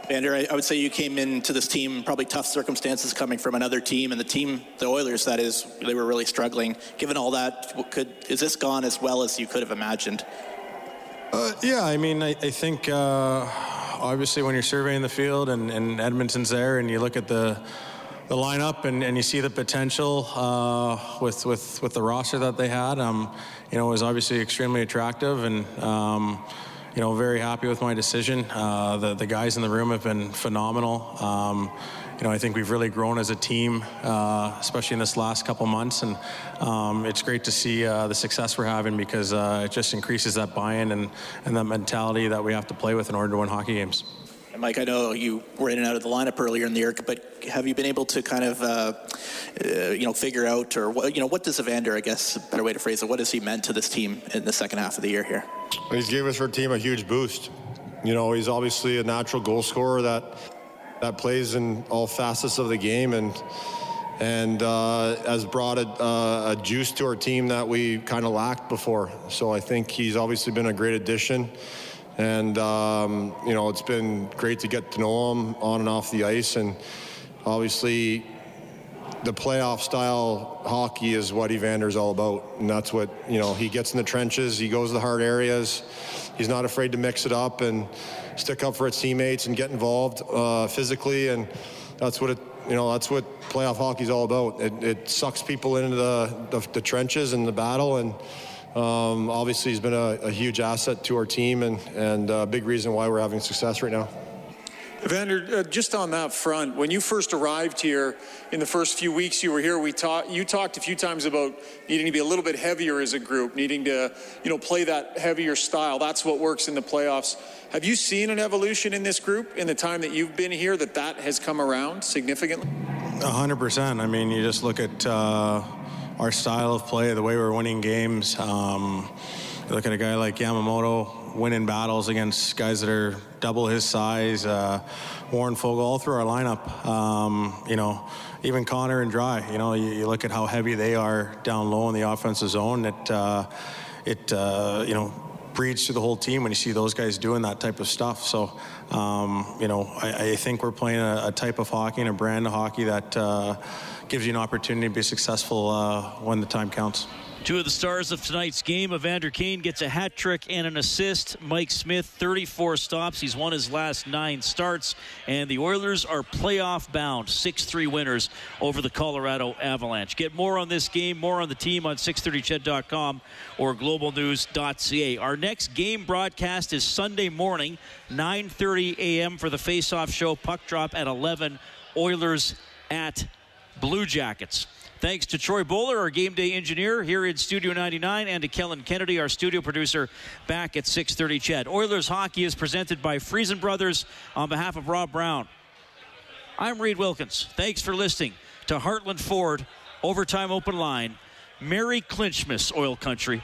Vander, I, I would say you came into this team probably tough circumstances coming from another team, and the team, the Oilers, that is, they were really struggling. Given all that, could is this gone as well as you could have imagined? Uh, yeah, I mean, I, I think uh, obviously when you're surveying the field and, and, Edmonton's there, and you look at the the lineup and, and you see the potential uh, with with with the roster that they had, um, you know, it was obviously extremely attractive and. Um, you know, very happy with my decision. Uh, the, the guys in the room have been phenomenal. Um, you know, I think we've really grown as a team, uh, especially in this last couple months, and um, it's great to see uh, the success we're having because uh, it just increases that buy-in and, and that mentality that we have to play with in order to win hockey games. And Mike, I know you were in and out of the lineup earlier in the year, but have you been able to kind of, uh, uh, you know, figure out, or what, you know, what does Evander, I guess, better way to phrase it, what has he meant to this team in the second half of the year here? He's given us our team a huge boost. You know, he's obviously a natural goal scorer that that plays in all facets of the game, and and uh, has brought a, uh, a juice to our team that we kind of lacked before. So I think he's obviously been a great addition. And, um, you know, it's been great to get to know him on and off the ice. And obviously, the playoff style hockey is what Evander's all about. And that's what, you know, he gets in the trenches, he goes to the hard areas, he's not afraid to mix it up and stick up for his teammates and get involved uh, physically. And that's what it, you know, that's what playoff hockey is all about. It, it sucks people into the, the, the trenches and the battle. And, um, obviously, he's been a, a, huge asset to our team and, and a big reason why we're having success right now. Evander, uh, just on that front, when you first arrived here in the first few weeks you were here, we talked. You talked a few times about needing to be a little bit heavier as a group, needing to, you know, play that heavier style. That's what works in the playoffs. Have you seen an evolution in this group in the time that you've been here that that has come around significantly? Hundred percent. I mean, you just look at. Uh our style of play, the way we're winning games. Um, look at a guy like Yamamoto winning battles against guys that are double his size. Uh, Warren Foegele all through our lineup. Um, you know, even Connor and Drai. You know, you, you, look at how heavy they are down low in the offensive zone. It uh, it uh, you know breeds through the whole team when you see those guys doing that type of stuff. So, um, you know, I, I, think we're playing a, a, type of hockey and a brand of hockey that uh, gives you an opportunity to be successful uh, when the time counts. Two of the stars of tonight's game, Evander Kane gets a hat trick and an assist. Mike Smith, 34 stops. He's won his last nine starts. And the Oilers are playoff bound, 6 3 winners over the Colorado Avalanche. Get more on this game, more on the team on 630ched.com or globalnews.ca. Our next game broadcast is Sunday morning, 9.30 a.m. for the face-off show. Puck drop at 11. Oilers at Blue Jackets. Thanks to Troy Bowler, our game day engineer here in Studio 99, and to Kellen Kennedy, our studio producer back at 6:30. CHED Oilers hockey is presented by Friesen Brothers on behalf of Rob Brown. I'm Reid Wilkins. Thanks for listening to Heartland Ford Overtime Open Line. Merry Clinchmas, Oil Country.